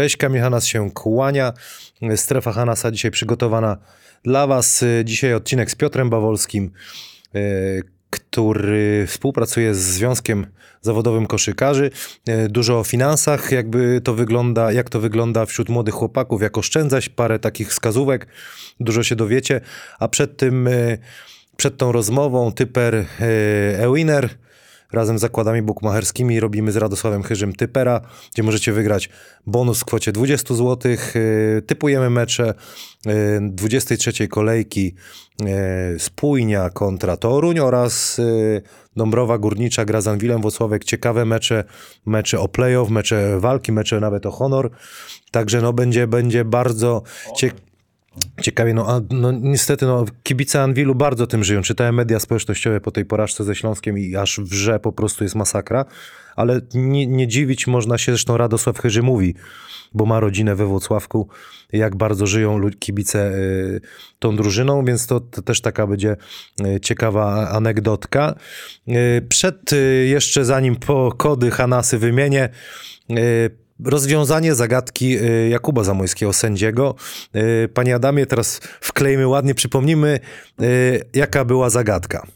Cześć, Kamil Hanas się kłania. Strefa Hanasa dzisiaj przygotowana dla Was. Dzisiaj odcinek z Piotrem Bawolskim, e, który współpracuje z Związkiem Zawodowym Koszykarzy. E, Dużo o finansach, jakby to wygląda, jak to wygląda wśród młodych chłopaków, jak oszczędzać, parę takich wskazówek, dużo się dowiecie. A przed tym, e, przed tą rozmową, typer e, Ewiner razem z zakładami bukmacherskimi robimy z Radosławem Chyżym typera, gdzie możecie wygrać bonus w kwocie 20 zł. Typujemy mecze y, 23 kolejki y, Spójnia kontra Toruń oraz y, Dąbrowa Górnicza gra z Anwilem Włocławek. Ciekawe mecze, mecze o playoff, mecze walki, mecze nawet o honor. Także no będzie, będzie bardzo ciekawe. Ciekawie, no, a, no niestety no, kibice Anwilu bardzo tym żyją. Czytałem media społecznościowe po tej porażce ze Śląskiem i aż wrze po prostu jest masakra. Ale nie, nie dziwić można się, zresztą Radosław Chyży mówi, bo ma rodzinę we Włocławku, jak bardzo żyją kibice y, tą drużyną, więc to, to też taka będzie y, ciekawa anegdotka. Y, przed y, jeszcze zanim po kody Hanasy wymienię, y, rozwiązanie zagadki y, Jakuba Zamojskiego, sędziego. Y, Panie Adamie, teraz wklejmy ładnie, przypomnimy, y, jaka była zagadka.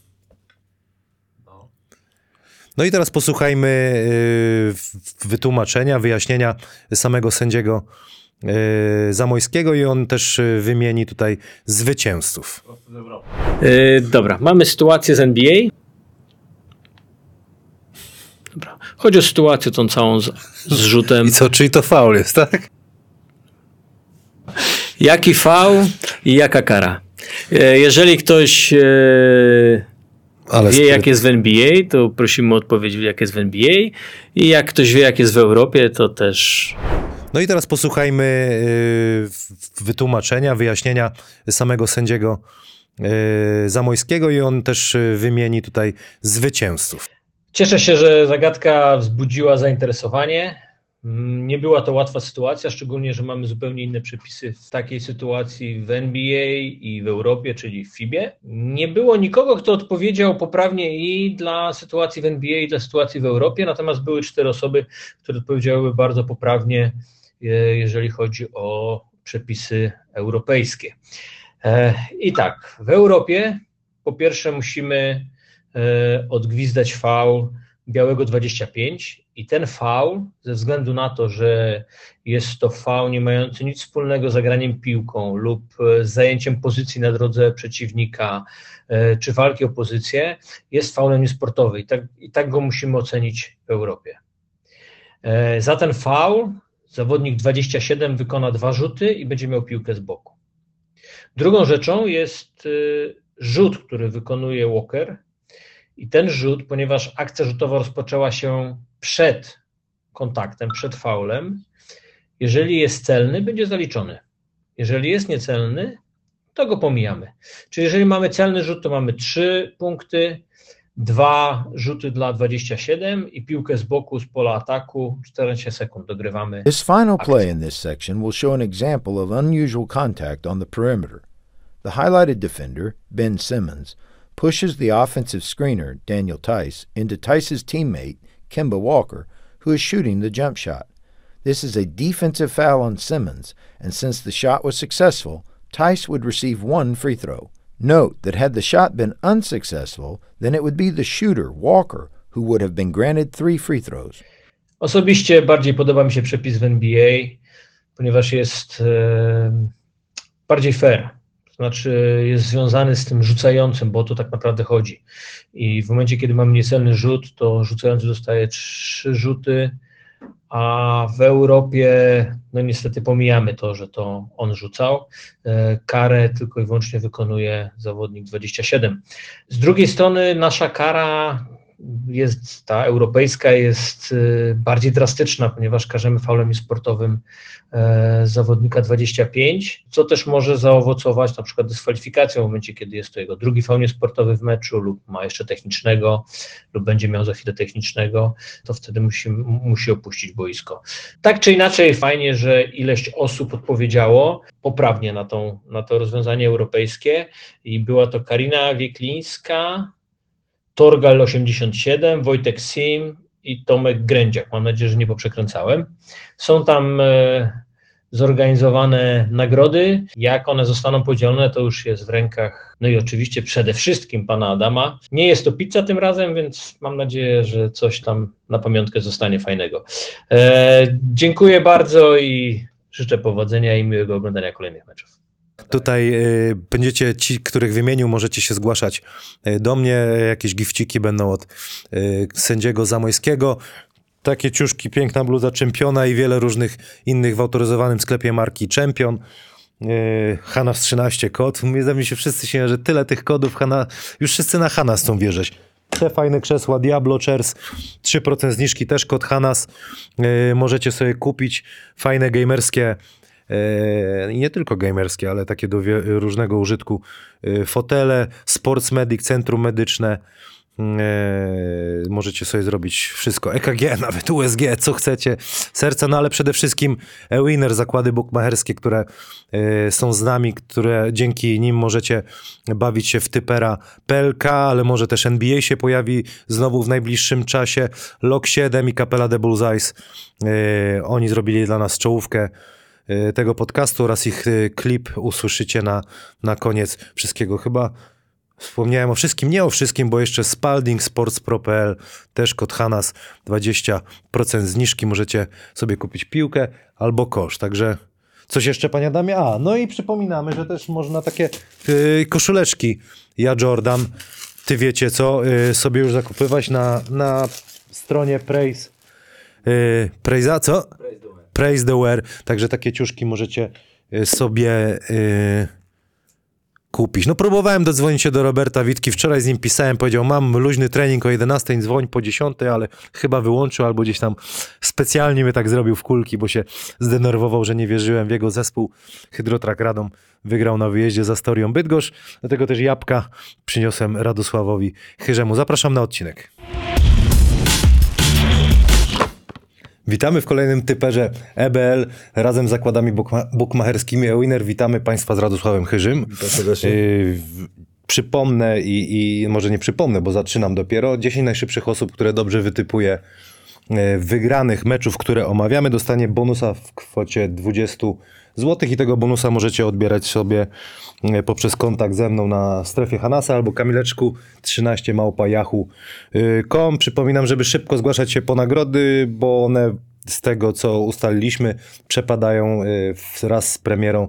No i teraz posłuchajmy wytłumaczenia, wyjaśnienia samego sędziego Zamojskiego i on też wymieni tutaj zwycięzców. Dobra, mamy sytuację z NBA. Dobra. Chodzi o sytuację tą całą z, z rzutem. I co, czyli to faul jest, tak? Jaki faul i jaka kara. Yy, jeżeli ktoś yy, Ale wie, jak jest w NBA, to prosimy o odpowiedź, jak jest w NBA. I jak ktoś wie, jak jest w Europie, to też No i teraz posłuchajmy w- wytłumaczenia, wyjaśnienia samego sędziego Zamojskiego i on też wymieni tutaj zwycięzców. Cieszę się, że zagadka wzbudziła zainteresowanie. Mm, Nie była to łatwa sytuacja, szczególnie, że mamy zupełnie inne przepisy w takiej sytuacji w NBA i w Europie, czyli w FIBie. Nie było nikogo, kto odpowiedział poprawnie i dla sytuacji w NBA, i dla sytuacji w Europie, natomiast były cztery osoby, które odpowiedziały bardzo poprawnie, e, jeżeli chodzi o przepisy europejskie. E, I tak, w Europie po pierwsze musimy odgwizdać faul białego 25 i ten faul ze względu na to, że jest to faul nie mający nic wspólnego z zagraniem piłką lub e, zajęciem pozycji na drodze przeciwnika e, czy walki o pozycję, jest faulem niesportowym i tak, i tak go musimy ocenić w Europie. E, Za ten faul zawodnik 27 wykona dwa rzuty i będzie miał piłkę z boku. Drugą rzeczą jest rzut, który wykonuje Walker. I ten rzut, ponieważ akcja rzutowa rozpoczęła się przed kontaktem, przed faulem, jeżeli jest celny, będzie zaliczony. Jeżeli jest niecelny, to go pomijamy. Czyli jeżeli mamy celny rzut, to mamy 3 punkty, dwa rzuty dla 27 i piłkę z boku z pola ataku 14 sekund dogrywamy. This final play in this section will show an example of unusual contact on the perimeter. The highlighted defender, Ben Simmons, pushes the offensive screener, Daniel Tice, into Tice's teammate, Kemba Walker, who is shooting the jump shot. This is a defensive foul on Simmons, and since the shot was successful, Tice would receive one free throw. Note that had the shot been unsuccessful, then it would be the shooter, Walker, who would have been granted three free throws. Osobiście bardziej podoba mi się przepis w NBA, ponieważ jest e, bardziej fair. To znaczy jest związany z tym rzucającym, bo o to tak naprawdę chodzi. I w momencie, kiedy mamy niecelny rzut, to rzucający dostaje trzy rzuty, a w Europie, no niestety pomijamy to, że to on rzucał. E, Karę tylko i wyłącznie wykonuje zawodnik 27. Z drugiej strony nasza kara jest, ta europejska jest y, bardziej drastyczna, ponieważ karzemy faulem sportowym e, zawodnika 25, co też może zaowocować na przykład dyskwalifikacją w momencie, kiedy jest to jego drugi faul niesportowy w meczu lub ma jeszcze technicznego lub będzie miał za chwilę technicznego, to wtedy musi, musi opuścić boisko. Tak czy inaczej fajnie, że ileś osób odpowiedziało poprawnie na, tą, na to rozwiązanie europejskie i była to Karina Wieklińska, Torgal 87, Wojtek Sim i Tomek Grędziak. Mam nadzieję, że nie poprzekręcałem. Są tam e, zorganizowane nagrody. Jak one zostaną podzielone, to już jest w rękach, no i oczywiście przede wszystkim pana Adama. Nie jest to pizza tym razem, więc mam nadzieję, że coś tam na pamiątkę zostanie fajnego. E, dziękuję bardzo i życzę powodzenia i miłego oglądania kolejnych meczów. Tutaj y, będziecie ci, których wymienił, możecie się zgłaszać y, do mnie. Jakieś gifciki będą od y, sędziego Zamojskiego. Takie ciuszki, piękna bluza czempiona i wiele różnych innych w autoryzowanym sklepie marki Champion. Yy, Hanas 13 kod. Ze mnie się wszyscy śmieją, że tyle tych kodów Hana, już wszyscy na Hanas chcą wierzyć. Te fajne krzesła Diablo Chairs, 3% zniżki, też kod Hanas. Yy, możecie sobie kupić fajne gamerskie i nie tylko gamerskie, ale takie do różnego użytku yy, fotele, Sports Medic, centrum medyczne. Yy, możecie sobie zrobić wszystko. EKG, nawet USG, co chcecie. Serca, no ale przede wszystkim e-winner, zakłady bukmacherskie, które są z nami, które dzięki nim możecie bawić się w typera PLK, ale może też NBA się pojawi znowu w najbliższym czasie. Lok 7 i Capella de Bullseyes. Oni zrobili dla nas czołówkę tego podcastu oraz ich yy, klip usłyszycie na, na koniec wszystkiego. Chyba Wspomniałem o wszystkim, nie o wszystkim, bo jeszcze Spalding Sports Pro.pl, też kod Hanas, 20% zniżki, możecie sobie kupić piłkę albo kosz, także coś jeszcze panie Adamie? A, no i przypominamy, że też można takie yy, koszuleczki ja Jordan, ty wiecie co, yy, sobie już zakupywać na, na stronie Praise, yy, co? Praise the Wear, także takie ciuszki możecie yy, sobie... Yy, kupić. No próbowałem dodzwonić się do Roberta Witki, wczoraj z nim pisałem, powiedział mam luźny trening o 11, dzwoń po 10, ale chyba wyłączył albo gdzieś tam specjalnie mnie tak zrobił w kulki, bo się zdenerwował, że nie wierzyłem w jego zespół. Hydrotrak Radom wygrał na wyjeździe za Storią Bydgoszcz, dlatego też jabłka przyniosłem Radosławowi Chyrzemu. Zapraszam na odcinek. Witamy w kolejnym typerze EBL razem z zakładami bukma- bukmacherskimi Ewiner. Witamy Państwa z Radosławem Chyrzym. Witam serdecznie. Yy, w- przypomnę i, i może nie przypomnę, bo zaczynam dopiero. 10 najszybszych osób, które dobrze wytypuje e, wygranych meczów, które omawiamy, dostanie bonusa w kwocie 20 zł i tego bonusa możecie odbierać sobie e, poprzez kontakt ze mną na strefie Hanasa albo Kamileczku 13 małpa yahoo.com. Przypominam, żeby szybko zgłaszać się po nagrody, bo one z tego, co ustaliliśmy, przepadają e, wraz z premierą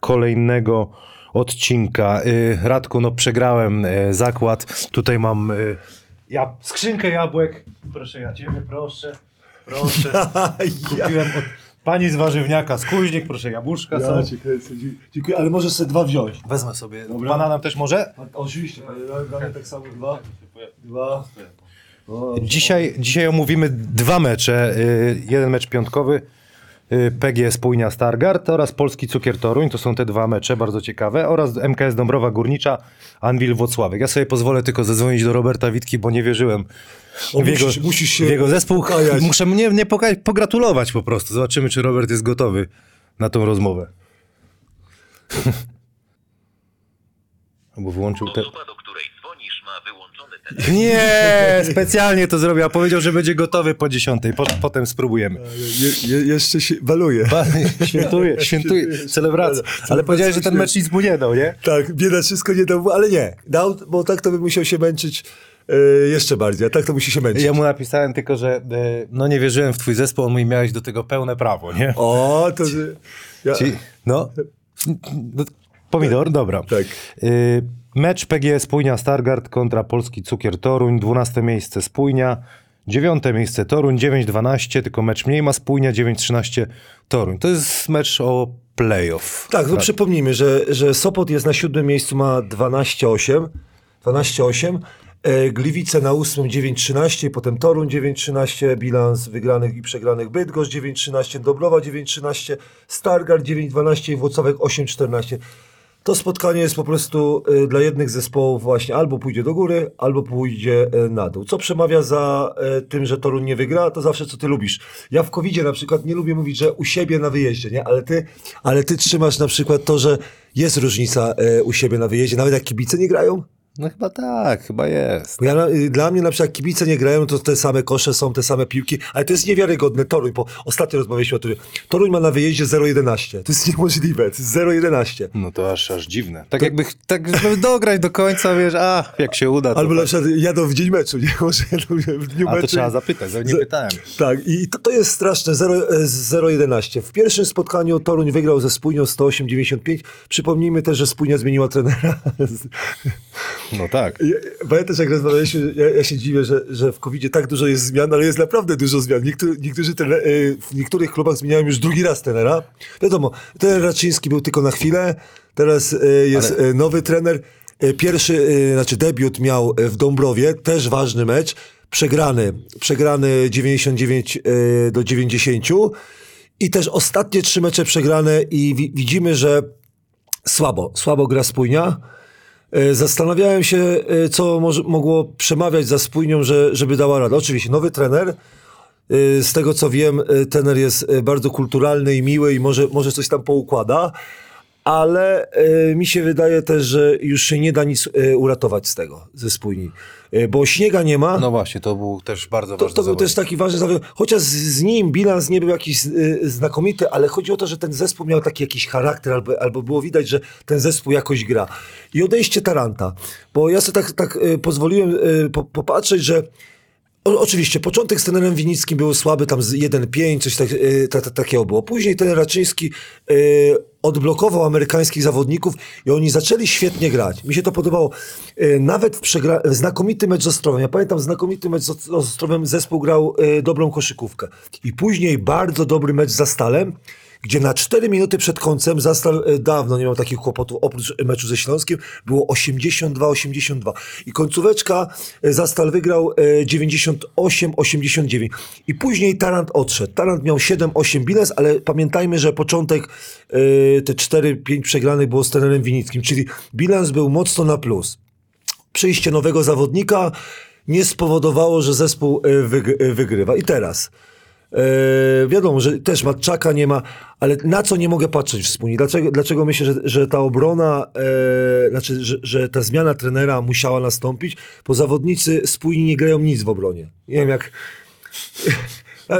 kolejnego odcinka. Y, Radku, no przegrałem y, zakład. Tutaj mam y, ja, skrzynkę jabłek. Proszę ja ciebie, proszę. Proszę. Kupiłem od pani z warzywniaka skóźnik, proszę jabłuszka są. Ja cię kręcę, dzie- dziękuję, ale możesz sobie dwa wziąć. Wezmę sobie. Dobra. Bananem też może? A, oczywiście, panie Damian, tak samo dwa. Dwa. O, Dzisiaj, dzisiaj omówimy dwa mecze. Y, Jeden mecz piątkowy. Y, PG Spójnia Stargard oraz Polski Cukier Toruń. To są te dwa mecze bardzo ciekawe. Oraz MKS Dąbrowa Górnicza, Anwil Włocławek. Ja sobie pozwolę tylko zadzwonić do Roberta Witki, bo nie wierzyłem O, w jego, musisz- musisz się w jego zespół. pokajać. Muszę mnie nie poka- pogratulować po prostu. Zobaczymy, czy Robert jest gotowy na tą rozmowę. Albo wyłączył te... Osoba, do której dzwonisz, ma wyłączony telefon. Nie, specjalnie to zrobił, a powiedział, że będzie gotowy po dziesiątej. Po, potem spróbujemy. je, je, jeszcze się baluje. Ba- Świętuję, świętuję, celebracja. Ale powiedziałeś, że ten mecz nic mu nie dał, nie? Tak, bieda wszystko nie dał, ale nie. Dał, bo tak to by musiał się męczyć e, jeszcze bardziej, a tak to musi się męczyć. Ja mu napisałem tylko, że e, no nie wierzyłem w twój zespół, on mówi, miałeś do tego pełne prawo, nie? O, to... że- Ja, Ci, no, no, pomidor, dobra. Tak. Y, Mecz PG Spójnia Stargard kontra Polski Cukier Toruń, 12 miejsce Spójnia, 9 miejsce Toruń, 9-12, tylko mecz mniej ma Spójnia, 9-13 Toruń. To jest mecz o playoff. Tak, no przypomnijmy, że, że Sopot jest na siódmym miejscu, ma 12-8. 12-8. E, Gliwice na ósmym 9-13, potem Toruń 9-13, bilans wygranych i przegranych Bydgoszcz 9-13, Dobrowa 9-13, Stargard 9-12 i Włocławek 8-14. To spotkanie jest po prostu e, dla jednych zespołów właśnie albo pójdzie do góry, albo pójdzie e, na dół. Co przemawia za e, tym, że Toruń nie wygra, to zawsze co ty lubisz. Ja w covid na przykład nie lubię mówić, że u siebie na wyjeździe, nie? Ale ty, ale ty trzymasz na przykład to, że jest różnica u siebie na wyjeździe, nawet jak kibice nie grają. No chyba tak, chyba jest. Bo ja, y, dla mnie na przykład kibice nie grają, to te same kosze są, te same piłki, ale to jest niewiarygodne. Toruń, bo ostatnio rozmawialiśmy o Toruń. Toruń ma na wyjeździe 0,11. To jest niemożliwe, to jest 0,11. No to aż, aż dziwne. Tak jakby tak żeby dograć do końca, wiesz, a jak się uda. To Albo na tak. przykład jadą w dzień meczu, nie? Może jadą w dniu A meczu. to trzeba zapytać, bo nie Z- pytałem. Tak, i to, to jest straszne, 0, e, 0,11. W pierwszym spotkaniu Toruń wygrał ze Spójnią 108,95. Przypomnijmy też, że Spójnia zmieniła trenera. No tak. Ja- Pamiętasz, jak rozmawialiśmy, ja, ja się dziwię, że, że w covid tak dużo jest zmian, ale jest naprawdę dużo zmian. Niektóry, niektórzy trener, y, w niektórych klubach zmieniają już drugi raz trenera. Wiadomo, ten Raczyński był tylko na chwilę, teraz y, jest Ale- y, nowy trener. Pierwszy, znaczy debiut miał w Dąbrowie, też ważny mecz, przegrany, przegrany 99 y, do 90 i też ostatnie trzy mecze przegrane i wi- widzimy, że słabo, słabo gra spójnia. E, Zastanawiałem się, e, co mogło przemawiać za spójnią, że, żeby dała radę. Oczywiście, nowy trener. E, Z tego co wiem, trener jest bardzo kulturalny i miły i może, może coś tam poukłada, ale e, mi się wydaje też, że już się nie da nic e, uratować z tego, ze spójni. E, Bo śniega nie ma. No właśnie, to był też bardzo To, ważny to był zawodnik. też taki ważny zawód. Chociaż z, z nim bilans nie był jakiś y, znakomity, ale chodzi o to, że ten zespół miał taki jakiś charakter, albo, albo było widać, że ten zespół jakoś gra. I odejście Taranta. Bo ja sobie tak, tak y, pozwoliłem y, po, popatrzeć, że o, oczywiście, początek z trenerem Winickim był słaby, tam z 1-5, coś tak, y, ta, ta, takiego było. Później ten Raczyński y, odblokował amerykańskich zawodników i oni zaczęli świetnie grać. Mi się to podobało. Y, nawet w przegra... znakomity mecz z Ostrowem. Ja pamiętam znakomity mecz z Ostrowem, zespół grał y, dobrą koszykówkę. I później bardzo dobry mecz za Stalem, gdzie na 4 minuty przed końcem Zastal e, dawno nie miał takich kłopotów, oprócz meczu ze Śląskiem, było 82-82. I końcóweczka e, Zastal wygrał e, 98-89. I później Tarant odszedł. Tarant miał 7-8 bilans, ale pamiętajmy, że początek e, te 4-5 przegranych było z trenerem Winickim, czyli bilans był mocno na plus przyjście nowego zawodnika nie spowodowało, że zespół e, wyg- e, wygrywa. I teraz. E, wiadomo, że też Matczaka nie ma, ale na co nie mogę patrzeć wspólnie? Dlaczego, dlaczego myślę, że, że ta obrona, e, znaczy, że, że ta zmiana trenera musiała nastąpić? Bo zawodnicy spójni nie grają nic w obronie. Nie wiem jak.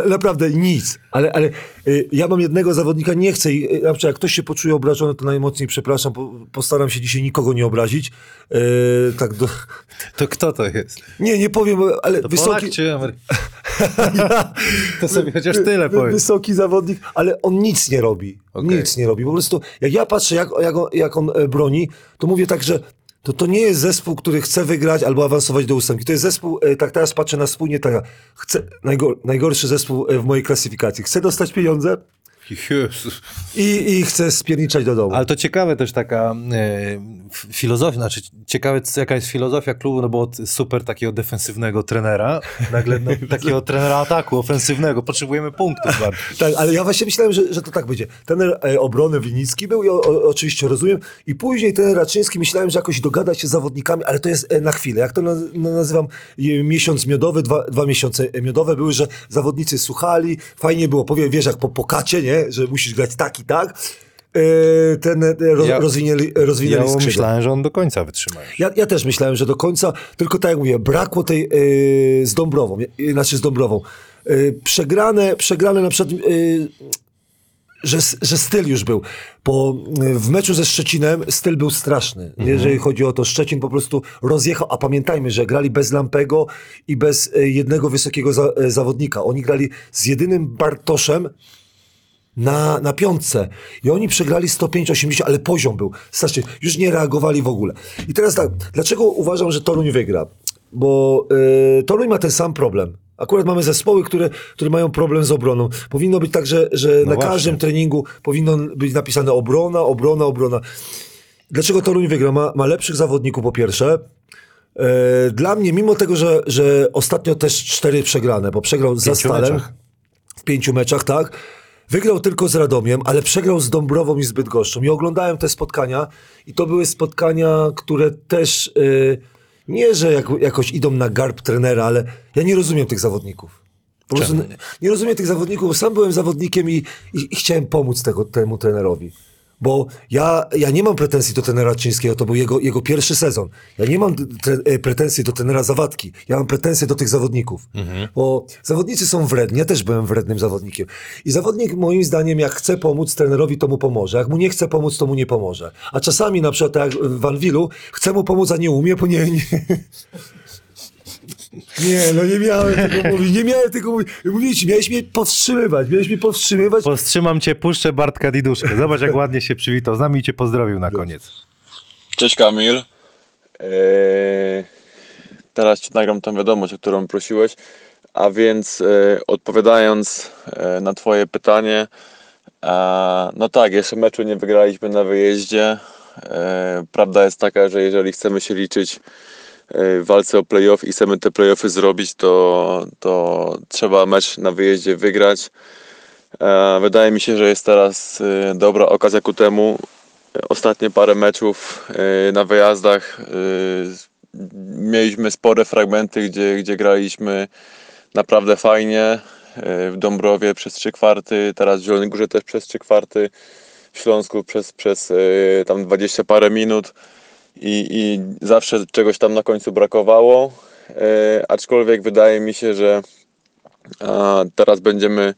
Naprawdę nic, ale, ale y, ja mam jednego zawodnika, nie chcę, y, przykład jak ktoś się poczuje obrażony, to najmocniej przepraszam, po, postaram się dzisiaj nikogo nie obrazić. E, tak do... To kto to jest? Nie, nie powiem, ale To wysoki... Polak czy Amery... To sobie chociaż tyle powiem. Wysoki zawodnik, ale on nic nie robi. Okej. Nic nie robi. Po prostu jak ja patrzę, jak, jak, on, jak on e, broni, to mówię tak, że to, to nie jest zespół, który chce wygrać albo awansować do ósemki. To jest zespół, e, tak teraz patrzę na spójnie, tak, chce, najgor, najgorszy zespół e, w mojej klasyfikacji. Chce dostać pieniądze Jezus. i, i chce spierniczać do domu. Ale to ciekawe też taka e, filozofia, znaczy ciekawe jaka jest filozofia klubu, no bo od super takiego defensywnego trenera, nagle no, takiego trenera ataku ofensywnego, potrzebujemy punktów bardzo. Tak, ale ja właśnie myślałem, że, że to tak będzie. Trener e, obrony Winicki był i o, o, oczywiście rozumiem. I później ten Raczyński myślałem, że jakoś dogada się z zawodnikami, ale to jest e, na chwilę. Jak to naz- no, nazywam, e, miesiąc miodowy, dwa, dwa miesiące miodowe były, że zawodnicy słuchali, fajnie było, powiem, wiesz, jak po pokacie, nie? Że musisz grać tak i tak. E, ten e, roz, Ja- rozwinęli, rozwinęli Ja myślałem, że on do końca wytrzyma. Ja, ja też myślałem, że do końca, tylko tak jak mówię, brakło tej yy, z Dąbrową, yy, znaczy z Dąbrową. Yy, przegrane, przegrane na przykład, że, że styl już był. Yy, w meczu ze Szczecinem styl był straszny. Jeżeli chodzi o to, Szczecin po prostu rozjechał, a pamiętajmy, że grali bez Lampego i bez jednego wysokiego za, zawodnika. Oni grali z jedynym Bartoszem, na, na piątce. I oni przegrali 105-80, ale poziom był. Strasznie, już nie reagowali w ogóle. I teraz tak, dlaczego uważam, że Toruń wygra? Bo y, Toruń ma ten sam problem. Akurat mamy zespoły, które, które mają problem z obroną. Powinno być tak, że, że na właśnie. każdym treningu powinno być napisane obrona, obrona, obrona. Dlaczego Toruń wygra? Ma, ma lepszych zawodników po pierwsze. E, Dla mnie, mimo tego, że, że ostatnio też cztery przegrane, bo przegrał za pięciu Stalem meczach. w pięciu meczach, tak. Wygrał tylko z Radomiem, ale przegrał z Dąbrową i z Bydgoszczą. I oglądałem te spotkania i to były spotkania, które też y, nie, że jak, jakoś idą na garb trenera, ale ja nie rozumiem tych zawodników. Po prostu nie, nie rozumiem tych zawodników, bo sam byłem zawodnikiem i, i, i chciałem pomóc tego, temu trenerowi. Bo ja, ja nie mam pretensji do trenera Czyńskiego, to był jego, jego pierwszy sezon. Ja nie mam tre, e, pretensji do trenera Zawadki. Ja mam pretensje do tych zawodników. Bo zawodnicy są wredni. Ja też byłem wrednym zawodnikiem. I zawodnik moim zdaniem, jak chce pomóc trenerowi, to mu pomoże. Jak mu nie chce pomóc, to mu nie pomoże. A czasami, na przykład tak jak w Van Willu, chce mu pomóc, a nie umie, bo nie... nie... Nie, no nie miałem tego mówić, nie miałem tego mówić. Mówię ci, miałeś mnie powstrzymywać, miałeś mnie powstrzymywać. Powstrzymam cię, puszczę Bartka Diduszkę. Zobacz, jak ładnie się przywitał z nami i cię pozdrowił na koniec. Cześć Kamil. Eee, teraz ci nagram tą wiadomość, o którą prosiłeś. A więc e, odpowiadając e, na Twoje pytanie, e, no tak, jeszcze meczu nie wygraliśmy na wyjeździe. E, prawda jest taka, że jeżeli chcemy się liczyć walce o playoff i chcemy te playoffy zrobić, to, to trzeba mecz na wyjeździe wygrać. E, Wydaje mi się, że jest teraz e, dobra okazja ku temu. Ostatnie parę meczów e, na wyjazdach mieliśmy spore fragmenty, gdzie, gdzie graliśmy naprawdę fajnie. W Dąbrowie przez trzy kwarty, teraz w Zielonej Górze też przez trzy kwarty, w Śląsku przez, przez tam 20 parę minut i, i zawsze czegoś tam na końcu brakowało. E, Aczkolwiek wydaje mi się, że teraz będziemy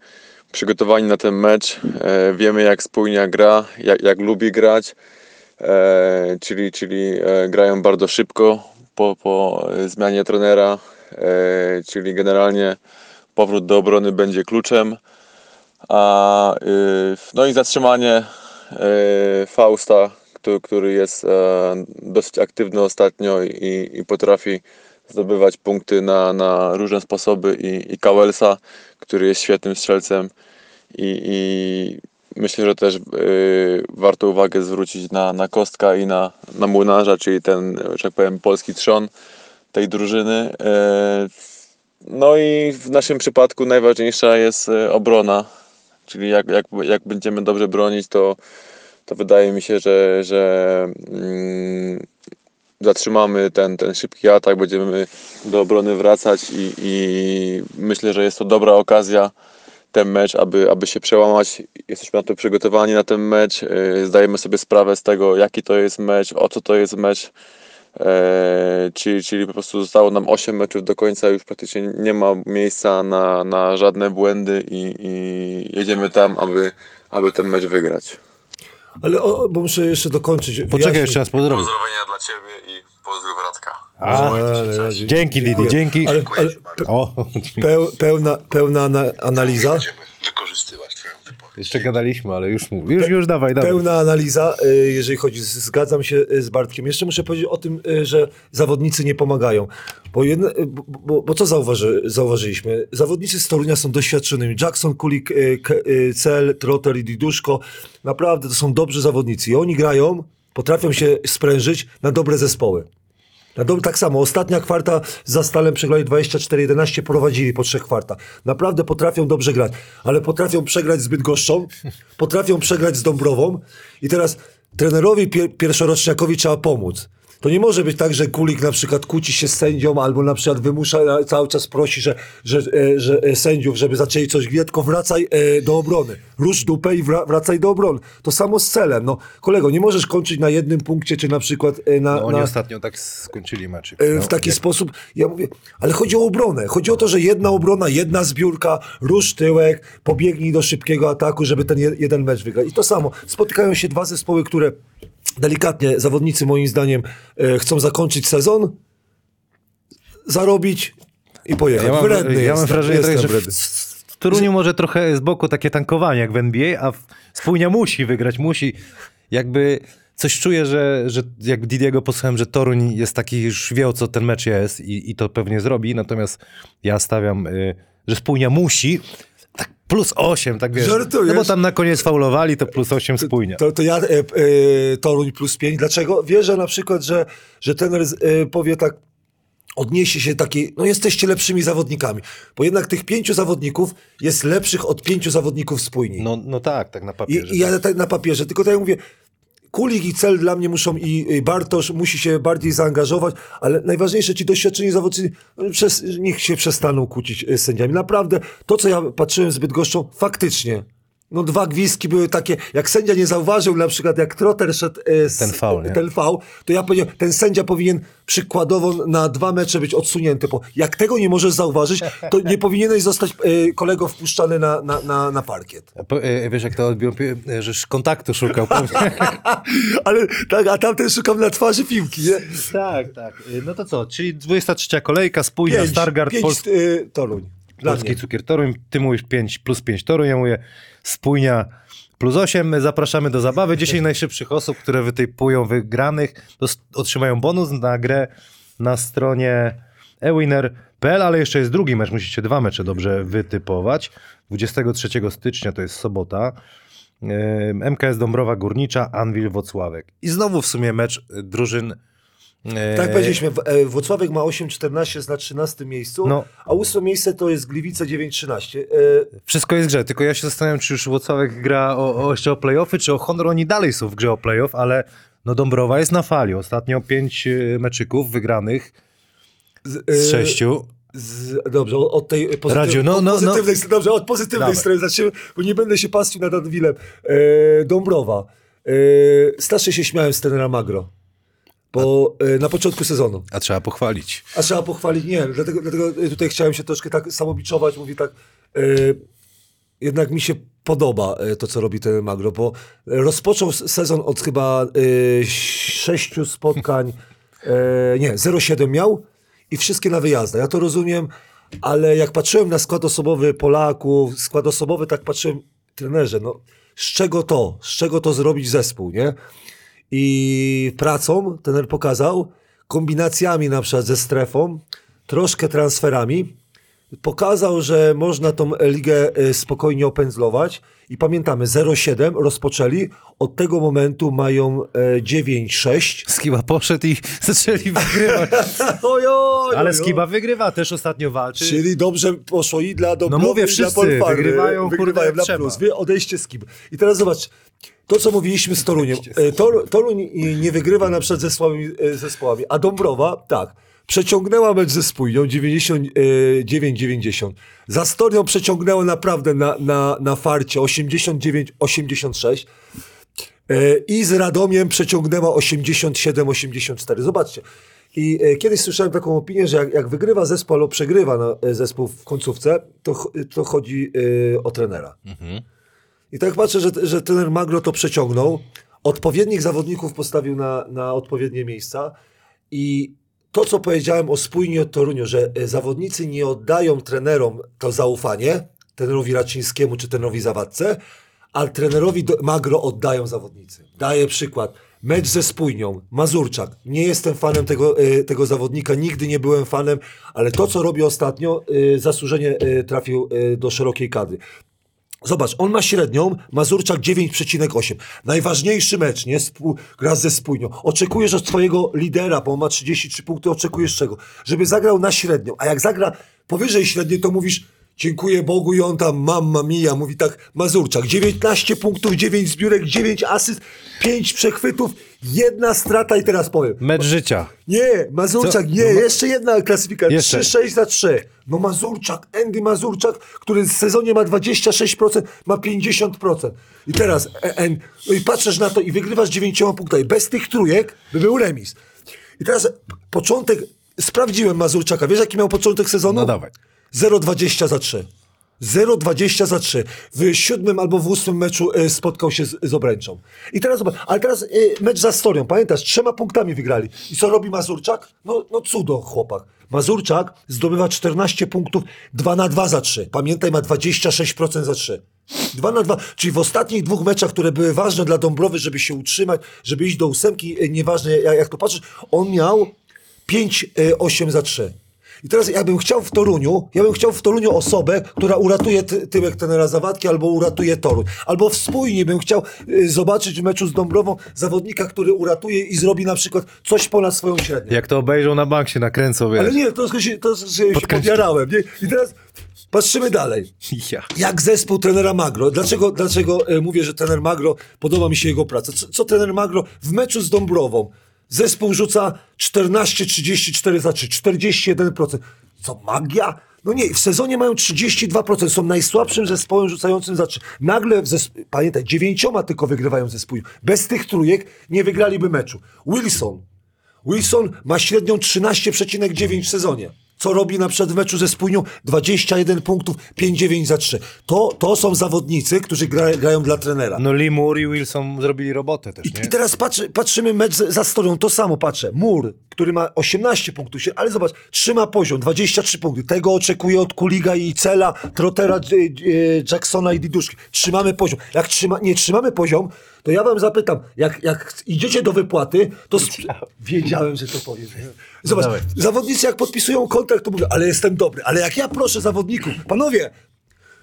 przygotowani na ten mecz. E, wiemy jak spójnia gra, jak, jak lubi grać, e, czyli, czyli grają bardzo szybko po, po zmianie trenera, czyli generalnie powrót do obrony będzie kluczem. A, y, no i zatrzymanie Fausta, który, który jest e, dosyć aktywny ostatnio i, i potrafi zdobywać punkty na, na różne sposoby i, i który jest świetnym strzelcem i, i myślę, że też y, warto uwagę zwrócić na, na Kostka i na, na Młynarza, czyli ten, że tak powiem, polski trzon tej drużyny. E, no i w naszym przypadku najważniejsza jest e, obrona, czyli jak, jak, jak będziemy dobrze bronić, to, to wydaje mi się, że, że mm, zatrzymamy ten, ten szybki atak, będziemy do obrony wracać i, i myślę, że jest to dobra okazja ten mecz, aby, aby się przełamać. Jesteśmy na to przygotowani na ten mecz. Yy, Zdajemy sobie sprawę z tego, jaki to jest mecz, o co to jest mecz. Eee, czyli, czyli po prostu zostało nam 8 meczów do końca, już praktycznie nie ma miejsca na, na żadne błędy i, i jedziemy tam, aby, aby ten mecz wygrać. Ale o, bo muszę jeszcze dokończyć. Poczekaj, jeszcze raz pozdrowię. Pozdrowienia dla Ciebie i pozdrów Radka. A, Ale, ale, dzięki Didi, dziękuję. dzięki. Ale, ale O, peł, pełna, pełna ana, analiza. Będziemy wykorzystywać. Jeszcze gadaliśmy, ale już mów. Już, już dawaj, dawaj. Pełna analiza, y, jeżeli chodzi, zgadzam się y, z Bartkiem. Jeszcze muszę powiedzieć o tym, y, że zawodnicy nie pomagają. Bo, jedne, bo, bo, co zauważy, zauważyliśmy? Zawodnicy z Torunia są doświadczonymi. Jackson, Kulik, Cel, Trotter i Diduszko. Naprawdę to są dobrzy zawodnicy. I oni grają, potrafią się sprężyć na dobre zespoły. Na tak samo, ostatnia kwarta za Stalem przegrali 24-11, prowadzili po trzech kwartach. Naprawdę potrafią dobrze grać, ale potrafią przegrać z Bydgoszczą, potrafią przegrać z Dąbrową i teraz trenerowi pier pierwszorocznikowi trzeba pomóc. To nie może być tak, że Kulik na przykład kłóci się z sędzią albo na przykład wymusza, cały czas prosi, że, że, e, że e, sędziów, żeby zaczęli coś gwiać, tylko wracaj e, do obrony. Rusz dupę i wra- wracaj do obrony. To samo z celem. No, kolego, nie możesz kończyć na jednym punkcie, czy na przykład na... No, oni na ostatnio tak skończyli meczyk. No, w taki jak- sposób, ja mówię, ale chodzi o obronę. Chodzi o to, że jedna obrona, jedna zbiórka, rusz tyłek, pobiegnij do szybkiego ataku, żeby ten je- jeden mecz wygrać. I to samo. Spotykają się dwa zespoły, które delikatnie, zawodnicy moim zdaniem e, chcą zakończyć sezon, zarobić i pojechać. Ja mam, Wredny ja mam jestem, wrażenie, tak, że w, wredny. w Toruniu może trochę z boku takie tankowanie jak w NBA, a Spójnia musi wygrać, musi. Jakby coś czuję, że, że jak Didiego posłuchałem, że Toruń jest taki, już wie o co ten mecz jest i, i to pewnie zrobi, natomiast ja stawiam, y, że Spójnia musi, plus 8, tak wiesz. Żartujesz? No bo tam na koniec faulowali, to plus 8 Spójnia. To, to ja e, e, Toruń plus 5. Dlaczego? Wierzę na przykład, że, że z- e, powie tak, odniesie się takiej, no jesteście lepszymi zawodnikami. Bo jednak tych pięciu zawodników jest lepszych od pięciu zawodników spójni. No, no tak, tak na I, papierze. I ja tak na papierze, tylko tak jak mówię, Kulik i Cel dla mnie muszą i Bartosz musi się bardziej zaangażować, ale najważniejsze ci doświadczeni zawodnicy, no, przez, niech się przestaną kłócić z sędziami. Naprawdę, to co ja patrzyłem z Bydgoszczą, faktycznie No dwa gwizdki były takie, jak sędzia nie zauważył, na przykład jak Trotter szedł e, z, Ten faul, ten faul, to ja powiedziałem, ten sędzia powinien przykładowo na dwa mecze być odsunięty, bo jak tego nie możesz zauważyć, to nie powinieneś zostać e, kolego wpuszczany na, na, na, na parkiet. E, Wiesz, jak to odbił, e, żeż kontaktu szukał. Ale tak, a tamten szukam na twarzy piłki, nie? tak, tak. E, No to co, czyli 23 kolejka, spójna, Stargard, pięć Polski, e, Toruń. Polski mnie. Cukier Toruń. Ty mówisz 5 plus 5 Toruń, ja mówię spójnia plus 8. My zapraszamy do zabawy. 10 najszybszych osób, które wytypują wygranych, otrzymają bonus na grę na stronie ewinner.pl, ale jeszcze jest drugi mecz, musicie dwa mecze dobrze wytypować. 23 stycznia to jest sobota. MKS Dąbrowa Górnicza, Anwil Wocławek. I znowu w sumie mecz y, drużyn. E, Tak powiedzieliśmy, e, Włocławek ma 8,14, jest na 13 miejscu, No. a ósme miejsce to jest Gliwice 9,13. E, Wszystko jest w grze, tylko ja się zastanawiam, czy już Włocławek gra o, o jeszcze o playoffy, czy o honor. Oni dalej są w grze o playoff, ale no Dąbrowa jest na fali. Ostatnio pięć y, meczyków wygranych z, e, sześciu. Z, dobrze, od- tej pozytyw, Radziu, no, od no, pozytywnej, dobrze, od pozytywnej Dawaj. strony zaczniemy, bo nie będę się pastwił nad Adwilem. E, Dąbrowa. E, strasznie się śmiałem z trenera Magro. Bo e, na początku sezonu. A trzeba pochwalić. A trzeba pochwalić, nie, dlatego, dlatego tutaj chciałem się troszkę tak samobiczować, mówi tak, e, jednak mi się podoba e, to, co robi ten Magro, bo rozpoczął sezon od chyba e, sześciu spotkań, e, nie, 0,7 miał i wszystkie na wyjazdach. Ja to rozumiem, ale jak patrzyłem na skład osobowy Polaków, skład osobowy, tak patrzyłem, trenerze, no z czego to, z czego to zrobić zespół, nie? I pracą trener pokazał, kombinacjami na przykład ze strefą, troszkę transferami, pokazał, że można tą ligę e, spokojnie opędzlować i pamiętamy, 0,7 rozpoczęli, od tego momentu mają e, 9,6. Skiba poszedł i zaczęli wygrywać. Ojoj, Ale Skiba wygrywa, też ostatnio walczy. Czyli dobrze poszło i dla Dąbrowy, No mówię, i dla wszyscy wygrywają, wygrywają dla trzeba. plus. Wy odejście z Skib. I teraz zobacz, to co mówiliśmy z Toruniem. E, Tor, Toruń nie wygrywa na przykład ze słabymi e, zespołami, a Dąbrowa, tak, przeciągnęła mecz ze Spójnią 99-90. Za Storią przeciągnęła naprawdę na, na, na farcie 89-86. E, I z Radomiem przeciągnęła 87-84. Zobaczcie. I e, kiedyś słyszałem taką opinię, że jak, jak wygrywa zespół albo przegrywa na, e, zespół w końcówce, to, to chodzi o trenera. I tak patrzę, że, że trener Magro to przeciągnął, odpowiednich zawodników postawił na, na odpowiednie miejsca i to, co powiedziałem o spójni od Toruniu, że e, zawodnicy nie oddają trenerom to zaufanie, trenerowi Raczyńskiemu czy trenerowi Zawadce, a trenerowi Magro oddają zawodnicy. Daję przykład. Mecz ze Spójnią, Mazurczak. Nie jestem fanem tego, e, tego zawodnika, nigdy nie byłem fanem, ale to, co robi ostatnio, e, zasłużenie trafił do szerokiej kadry. Zobacz, on ma średnią, Mazurczak 9,8. Najważniejszy mecz, nie? Spół, gra ze spójnią. Oczekujesz od twojego lidera, bo on ma 33 punkty, oczekujesz czego? Żeby zagrał na średnią. A jak zagra powyżej średniej, to mówisz dziękuję Bogu i on tam mamma mia, mówi tak Mazurczak. 19 punktów, 9 zbiórek, 9 asyst, 5 przechwytów, jedna strata i teraz powiem. Mecz życia. Nie, Mazurczak, Co? nie, No ma- jeszcze jedna klasyfikacja. Jeszcze. 3-6 za 3. No Mazurczak, Andy Mazurczak, który w sezonie ma 26%, ma 50%. I teraz, e, en, no i patrzysz na to i wygrywasz 9 punktami. Bez tych trójek by był remis. I teraz początek, sprawdziłem Mazurczaka. Wiesz jaki miał początek sezonu? No dawaj. 0,20 za 3. 0,20 za 3. W siódmym albo w ósmym meczu e, spotkał się z, z obręczą. I teraz zobacz, ale teraz e, mecz za Storią, pamiętasz, trzema punktami wygrali. I co robi Mazurczak? No, no cudo, chłopak. Mazurczak zdobywa 14 punktów, 2 na 2 za 3. Pamiętaj, ma 26% za 3. 2 na 2, czyli w ostatnich dwóch meczach, które były ważne dla Dąbrowy, żeby się utrzymać, żeby iść do ósemki, e, nieważne jak, jak to patrzysz, on miał 5-8 za 3. I teraz ja bym chciał w Toruniu, ja bym chciał w Toruniu osobę, która uratuje ty, tyłek tenera Zawadki albo uratuje Toruń. Albo wspólnie bym chciał y, zobaczyć w meczu z Dąbrową zawodnika, który uratuje i zrobi na przykład coś ponad swoją średnią. Jak to obejrzą na bank się nakręcą, wiesz. Ale nie, troszkę się, to, że się podjarałem. Nie? I teraz patrzymy dalej. Ja. Jak zespół trenera Magro? Dlaczego, dlaczego e, mówię, że trener Magro, podoba mi się jego praca? Co, co trener Magro w meczu z Dąbrową? Zespół rzuca 14-34 za 3, 41%. Co, magia? No nie, w sezonie mają 32%, są najsłabszym zespołem rzucającym za trzy. Nagle, w zesp- pamiętaj, dziewięcioma tylko wygrywają zespół. Bez tych trójek nie wygraliby meczu. Wilson. Wilson ma średnią 13,9 w sezonie. Co robi na przykład w meczu ze Spójnią? 21 punktów, 5-9 za 3. To, to są zawodnicy, którzy gra, grają dla trenera. No Lee Moore i Wilson zrobili robotę też, I? I teraz patrzy, patrzymy mecz za, storią, to samo patrzę. Mur, który ma 18 punktów, ale zobacz, trzyma poziom, 23 punkty. Tego oczekuję od Kuliga i Cela, Trotera, Jacksona i Diduszki. Trzymamy poziom. Jak trzyma, nie trzymamy poziom, to ja wam zapytam, jak, jak idziecie do wypłaty, to... Wiedziałem, Wiedziałem że to powiem. Zobacz, Dawaj. zawodnicy jak podpisują kontrakt, to mówią, ale jestem dobry. Ale jak ja proszę zawodników, panowie,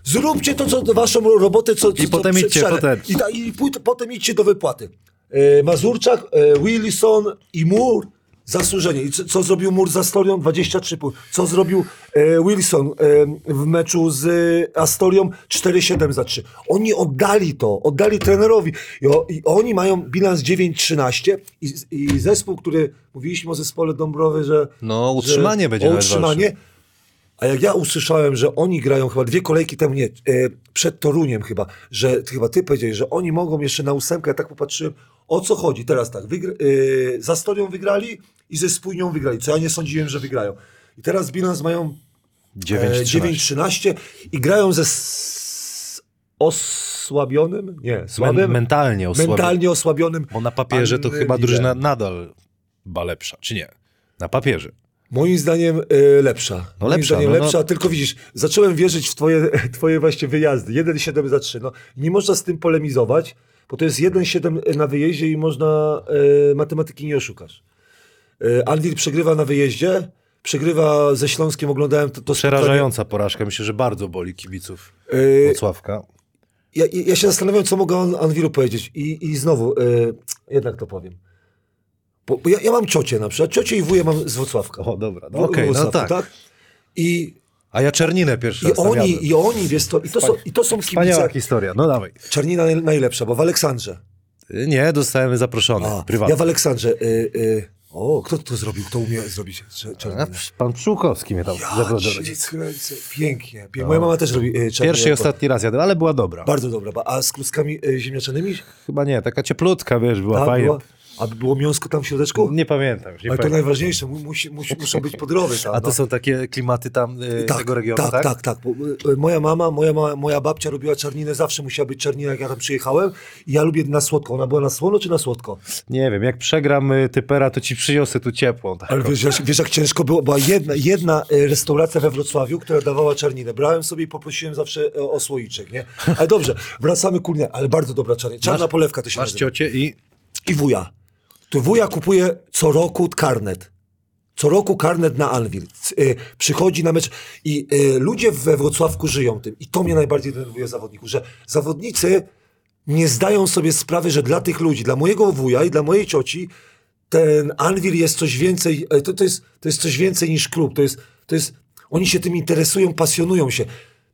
Zróbcie to, co waszą robotę, co, co I potem co idźcie, potem. I, ta, i pój- potem idźcie do wypłaty. E, Mazurczak, e, Wilson i Moore zasłużenie. I co, co zrobił Moore z Astorią? 23 punktów. Co zrobił e, Wilson e, w meczu z e, Astorią? 4-7 za 3. Oni oddali to, oddali trenerowi. I, o, i oni mają bilans 9-13 i, i zespół, który mówiliśmy o zespole Dąbrowy, że... No, utrzymanie że, będzie o utrzymanie. A jak ja usłyszałem, że oni grają chyba dwie kolejki temu, nie, e, przed Toruniem chyba, że chyba ty powiedziałeś, że oni mogą jeszcze na ósemkę, ja tak popatrzyłem, o co chodzi teraz tak, wygr- e, za Storią wygrali i ze Spójnią wygrali, co ja nie sądziłem, że wygrają. I teraz bilans mają 9 e, 9-13 i grają ze s- osłabionym, nie, słabym, mentalnie osłabiony. mentalnie osłabionym. Bo na papierze to chyba drużyna nadal ba lepsza, czy nie? Na papierze. Moim zdaniem e, lepsza. No Moim lepsza, zdaniem no, no. lepsza, tylko widzisz, zacząłem wierzyć w twoje, twoje właśnie wyjazdy. 1,7 za 3. No, nie można z tym polemizować, bo to jest 1,7 na wyjeździe i można e, matematyki nie oszukasz. E, Anwil przegrywa na wyjeździe, przegrywa ze Śląskiem, oglądałem to, to Przerażająca porażka. Myślę, że bardzo boli kibiców spotkanie. E, Włocławka. ja, ja się zastanawiam, co mogę An- Anwilu powiedzieć. I, i znowu, e, jednak to powiem. Bo, bo ja, ja mam ciocię na przykład, ciocię i wuję mam z Włocławka. O, dobra. No, Okej, no Włocławku, tak. I A ja Czerninę pierwszy I raz oni, i oni, wiesz to, i to są, i to są Wspaniała kibice. historia. No dawaj. Czarnina naj- najlepsza, bo w Aleksandrze. Nie, dostałem zaproszony. A, prywatnie. ja w Aleksandrze. Y, y, o, kto to zrobił? Kto umie zrobić czer- A, czarninę? pan Pszczółkowski mnie tam zabrał do. Pięknie. pięknie. Moja mama też robi y, czarninę. Pierwszy i ostatni raz jadę, ale była dobra. Bardzo dobra. A z kluskami y, ziemniaczanymi? Chyba nie, taka cieplutka, wiesz, była A, fajna. była, a było mięsko tam w środeczku? Nie pamiętam. już Nie Ale to pamiętam. najważniejsze, mu, musi, musi, muszą być podroby tam. A to no. są takie klimaty tam y, tak, tego regionu, tak? tak, tak, tak. Y, Moja mama, moja, ma- moja babcia robiła czarninę, zawsze musiała być czarnina, jak ja tam przyjechałem. I ja lubię na słodko. Ona była na słono czy na słodko? Nie wiem, jak przegram y, typera, to ci przyniosę tu ciepłą. Tak. Ale wiesz, jak- wiesz jak ciężko było? Była jedna, jedna e, restauracja we Wrocławiu, która dawała czarninę. Brałem sobie i poprosiłem zawsze e, o słoiczek, nie? Ale dobrze, wracamy kulnie, ale bardzo dobra czarnina. Czarna Masz- polewka to się Masz nazywa. ciocie i I wuja. Tu wuja kupuje co roku karnet. Co roku karnet na Anvil. Y, przychodzi na mecz i y, ludzie we Wrocławku żyją tym. I to mnie najbardziej denerwuje zawodników, że zawodnicy nie zdają sobie sprawy, że dla tych ludzi, dla mojego wuja i dla mojej cioci ten Anvil jest coś więcej, e, to, to, jest, to jest coś więcej niż klub. To jest, to jest, oni się tym interesują, pasjonują się.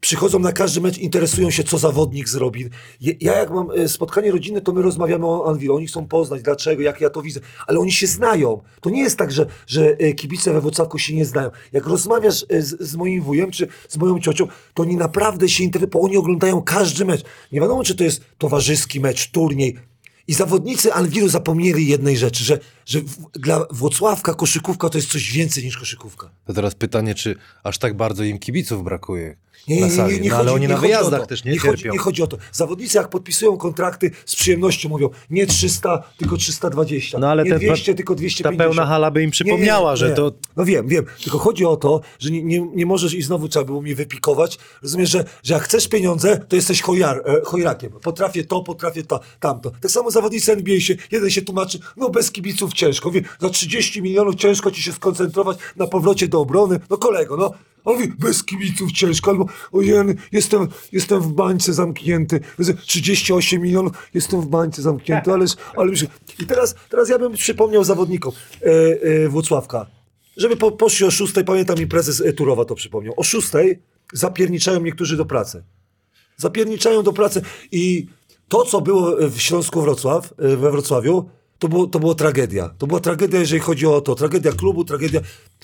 Przychodzą na każdy mecz, interesują się, co zawodnik zrobi. Ja jak mam e, spotkanie rodzinne, to my rozmawiamy o Anwilu. Oni chcą poznać, dlaczego, jak ja to widzę. Ale oni się znają. To nie jest tak, że, że e, kibice we Wrocławku się nie znają. Jak rozmawiasz e, z, z moim wujem, czy z moją ciocią, to oni naprawdę się interesują, bo oni oglądają każdy mecz. Nie wiadomo, czy to jest towarzyski mecz, turniej. I zawodnicy Anwilu zapomnieli jednej rzeczy, że, że w, dla Włocławka koszykówka to jest coś więcej niż koszykówka. to teraz pytanie, czy aż tak bardzo im kibiców brakuje Nie, nie, nie, nie no, chodzi, ale oni na wyjazdach to. też nie, nie cierpią. chodzi, nie chodzi o to. Zawodnicy jak podpisują kontrakty z przyjemnością mówią nie 300, tylko 320. No ale nie te- 200, tylko Ta 250. pełna hala by im przypomniała, że to No wiem, wiem. Tylko chodzi o to, że nie, nie, nie możesz i znowu trzeba było mnie wypikować. Rozumiesz, że, że jak chcesz pieniądze, to jesteś chojar, e, chojrakiem. Potrafię to, potrafię to, tamto. Tak samo zawodnicy NBA się, jeden się tłumaczy, no bez kibiców ciężko. Wie, za 30 milionów ciężko ci się skoncentrować na powrocie do obrony. No kolego, no. On mówi, bez kibiców ciężko, albo ojej, jestem, jestem w bańce zamknięty, 38 milionów, jestem w bańce zamknięty, ależ, ale. I teraz, teraz ja bym przypomniał zawodnikom e, e, Włocławka, żeby po, poszli o szóstej, pamiętam mi prezes Turowa to przypomniał, o szóstej zapierniczają niektórzy do pracy. Zapierniczają do pracy i to, co było w Śląsku Wrocław, e, we Wrocławiu, to było, to było tragedia. To była tragedia, jeżeli chodzi o to. Tragedia klubu, tragedia,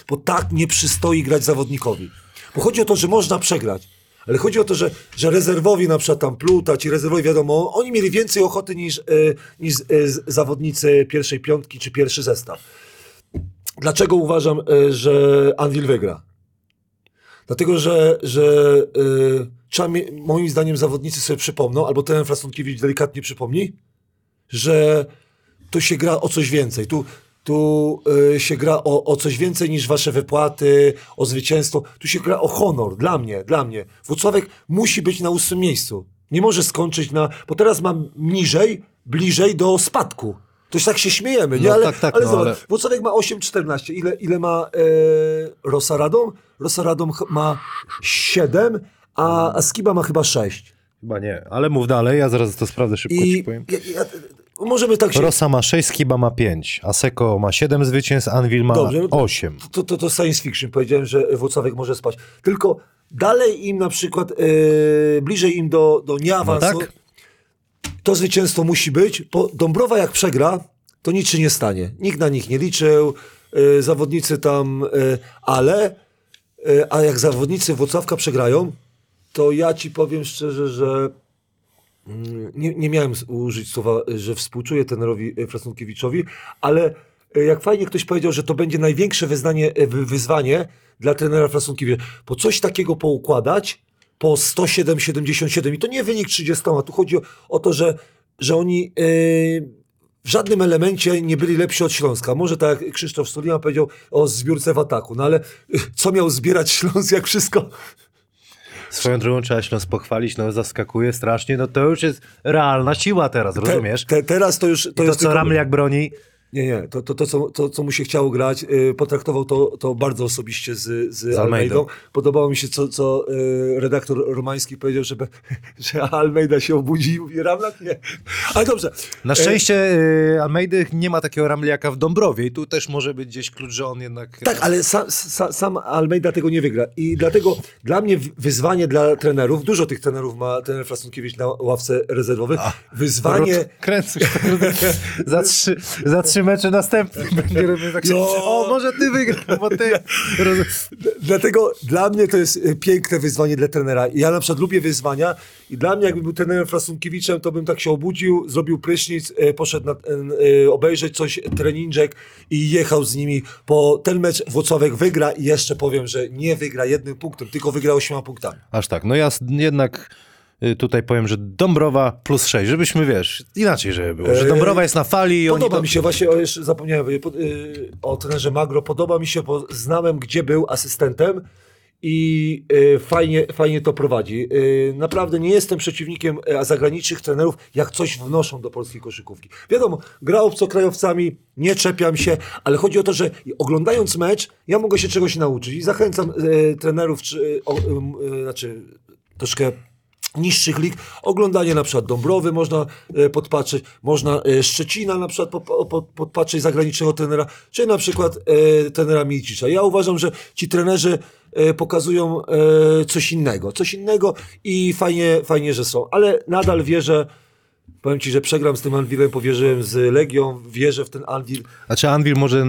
bo tak nie przystoi grać zawodnikowi. Bo chodzi o to, że można przegrać. Ale chodzi o to, że, że rezerwowi, na przykład tam Pluta, ci rezerwowi, wiadomo, oni mieli więcej ochoty niż, e, niż z- zawodnicy pierwszej piątki czy pierwszy zestaw. Dlaczego uważam, e, że Anvil wygra? Dlatego, że, że trzeba, moim zdaniem zawodnicy sobie przypomną, albo ten Frastunkiewicz delikatnie przypomni, że tu się gra o coś więcej. Tu, tu y, się gra o, o coś więcej niż wasze wypłaty, o zwycięstwo. Tu się gra o honor. Dla mnie, dla mnie. Włocławek musi być na ósmym miejscu. Nie może skończyć na... Bo teraz mam niżej, bliżej do spadku. To już tak się śmiejemy, nie? No ale tak, tak, ale no, zobacz, ale- Włocławek ma 8,14. Ile, ile ma e, Rosaradom? Rosaradom ch- ma 7, a, a Skiba ma chyba 6. Chyba nie, ale mów dalej, ja zaraz to sprawdzę szybko ci I powiem. ja, ja, możemy tak się... Rosa ma 6, Skiba ma 5, Aseko ma 7 zwycięstw, Anvil ma Dobrze, no to- 8. to, to, to science fiction. Powiedziałem, że Włocławek może spać. Tylko dalej im na przykład, e, bliżej im do, do nieawansu, No tak. to zwycięstwo musi być, bo Dąbrowa jak przegra, to nic się nie stanie. Nikt na nich nie liczył, e, zawodnicy tam, e, ale a jak zawodnicy Włocławka przegrają, to ja ci powiem szczerze, że nie, nie miałem użyć słowa, że współczuję trenerowi e, Frasnunkiewiczowi, ale e, jak fajnie ktoś powiedział, że to będzie największe wyznanie, wy- wyzwanie dla trenera Frasnunkiewicza. Po coś takiego poukładać po 107-77 i to nie wynik 30, tu chodzi o, o to, że, że oni e, w żadnym elemencie nie byli lepsi od Śląska. Może tak jak Krzysztof Stolina powiedział o zbiórce w ataku, no ale co miał zbierać Śląsk, jak wszystko Swoją drogą trzeba Śląsk pochwalić, no zaskakuje strasznie, no to już jest realna siła teraz, rozumiesz? Te, te, teraz to już to, I to co tylko- Ramliak broni, Nie, nie, to, to, to, co, to co mu się chciało grać, y, potraktował to, to bardzo osobiście z, z, Z Almeidą. Almeidą. Podobało mi się, co, co y, redaktor Romański powiedział, żeby, że Almeida się obudzi i mówi, Ramlak nie. Ale dobrze. Na szczęście y, Almeidy nie ma takiego Ramliaka w Dąbrowie i tu też może być gdzieś klucz, że on jednak... Tak, ale sam, sam, sam Almeida tego nie wygra. I dlatego dla mnie wyzwanie dla trenerów, dużo tych trenerów ma trener Frasunkiewicz na ławce rezerwowych, wyzwanie... Kręcę się. za, trzy, za trzy mecze następny będzie robił tak się, No. O, może ty wygrasz, bo ty... Dlatego dla mnie to jest y, piękne wyzwanie dla trenera. Ja na przykład lubię wyzwania i dla mnie jakbym był trenerem Frasunkiewiczem, to bym tak się obudził, zrobił prysznic, y, poszedł na, y, obejrzeć coś, treninżek i jechał z nimi, bo ten mecz Włocławek wygra i jeszcze powiem, że nie wygra jednym punktem, tylko wygra ośmioma punktami. Aż tak, no ja jednak tutaj powiem, że Dąbrowa plus 6, żebyśmy, wiesz, inaczej żeby było, że Dąbrowa jest na fali i oni Podoba to... mi się, właśnie o, jeszcze zapomniałem po- y, o trenerze Magro, podoba mi się, bo znałem, gdzie był asystentem i y, fajnie, fajnie to prowadzi. Y, naprawdę nie jestem przeciwnikiem zagranicznych trenerów, jak coś wnoszą do polskiej koszykówki. Wiadomo, gra obcokrajowcami, nie czepiam się, ale chodzi o to, że oglądając mecz, ja mogę się czegoś nauczyć i zachęcam trenerów, czy, o, znaczy troszkę niższych lig. Oglądanie na przykład Dąbrowy można e, podpatrzeć, można e, Szczecina na przykład po, po, podpatrzeć zagranicznego trenera, czy na przykład e, trenera Milcicza. Ja uważam, że ci trenerzy pokazują coś innego, coś innego i fajnie, fajnie, że są. Ale nadal wierzę, powiem ci, że przegram z tym Anwilem, powierzyłem z Legią, wierzę w ten Anwil. A czy Anvil może,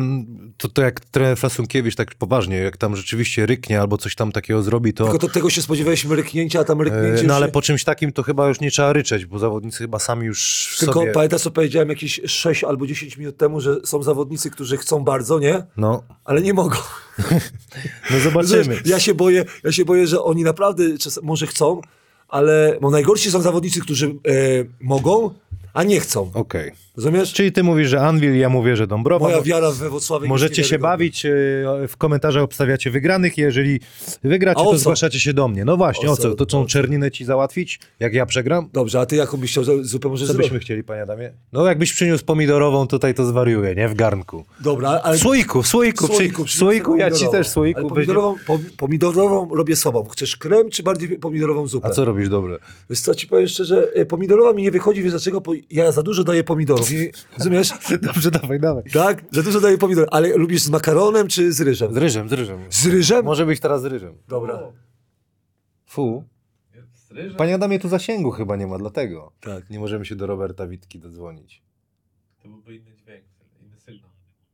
to, to jak trener Frasunkiewicz tak poważnie, jak tam rzeczywiście ryknie albo coś tam takiego zrobi, to... Tylko to, tego się spodziewaliśmy ryknięcia, a tam ryknięcie... e, No ale się- po czymś takim to chyba już nie trzeba ryczeć, bo zawodnicy chyba sami już w Tylko sobie... pamiętasz, co powiedziałem jakieś 6 albo 10 minut temu, że są zawodnicy, którzy chcą bardzo, nie? No, Ale nie mogą. no zobaczymy. Ja się boję, ja się boję, że oni naprawdę czas, może chcą, ale bo najgorsi są zawodnicy, którzy e, mogą, a nie chcą. Okej. Rozumiesz? Czyli ty mówisz, że Anvil, ja mówię, że Dąbrowa. Moja Mo- wiara we Wrocławiu Możecie się bawić, e, w komentarzach obstawiacie wygranych, jeżeli wygracie, to co? zgłaszacie się do mnie. No właśnie, O co? To tą czerninę ci załatwić, jak ja przegram? Dobrze, a ty jaką byś chciał za- zupę może Co zrobić? byśmy chcieli, panie Adamie? No jakbyś przyniósł pomidorową, tutaj to zwariuję, nie? W garnku. Dobra, ale... W słoiku, w słoiku, Słoiku, przy, w słoiku ja ci pomidorową. też w słoiku. Weźmie- pomidorową, pom, pomidorową robię sobą. Chcesz krem, czy bardziej pomidorową zupę? A co robisz dobre? Wiesz co, ci powiem szczerze, e, pomidorowa mi nie wychodzi, wiesz dlaczego? Bo ja za dużo daję pomidorów. I, rozumiesz? Dobrze, dawaj, dawaj. Tak? Za dużo daję pomidorów. Ale lubisz z makaronem, czy z ryżem? Z ryżem, z ryżem. Z ryżem? Może być teraz z ryżem. Dobra. Fu. Panie Adamie, tu zasięgu chyba nie ma, dlatego. Tak. Nie możemy się do Roberta Witki dodzwonić. To byłby inny dźwięk, inny sygnał.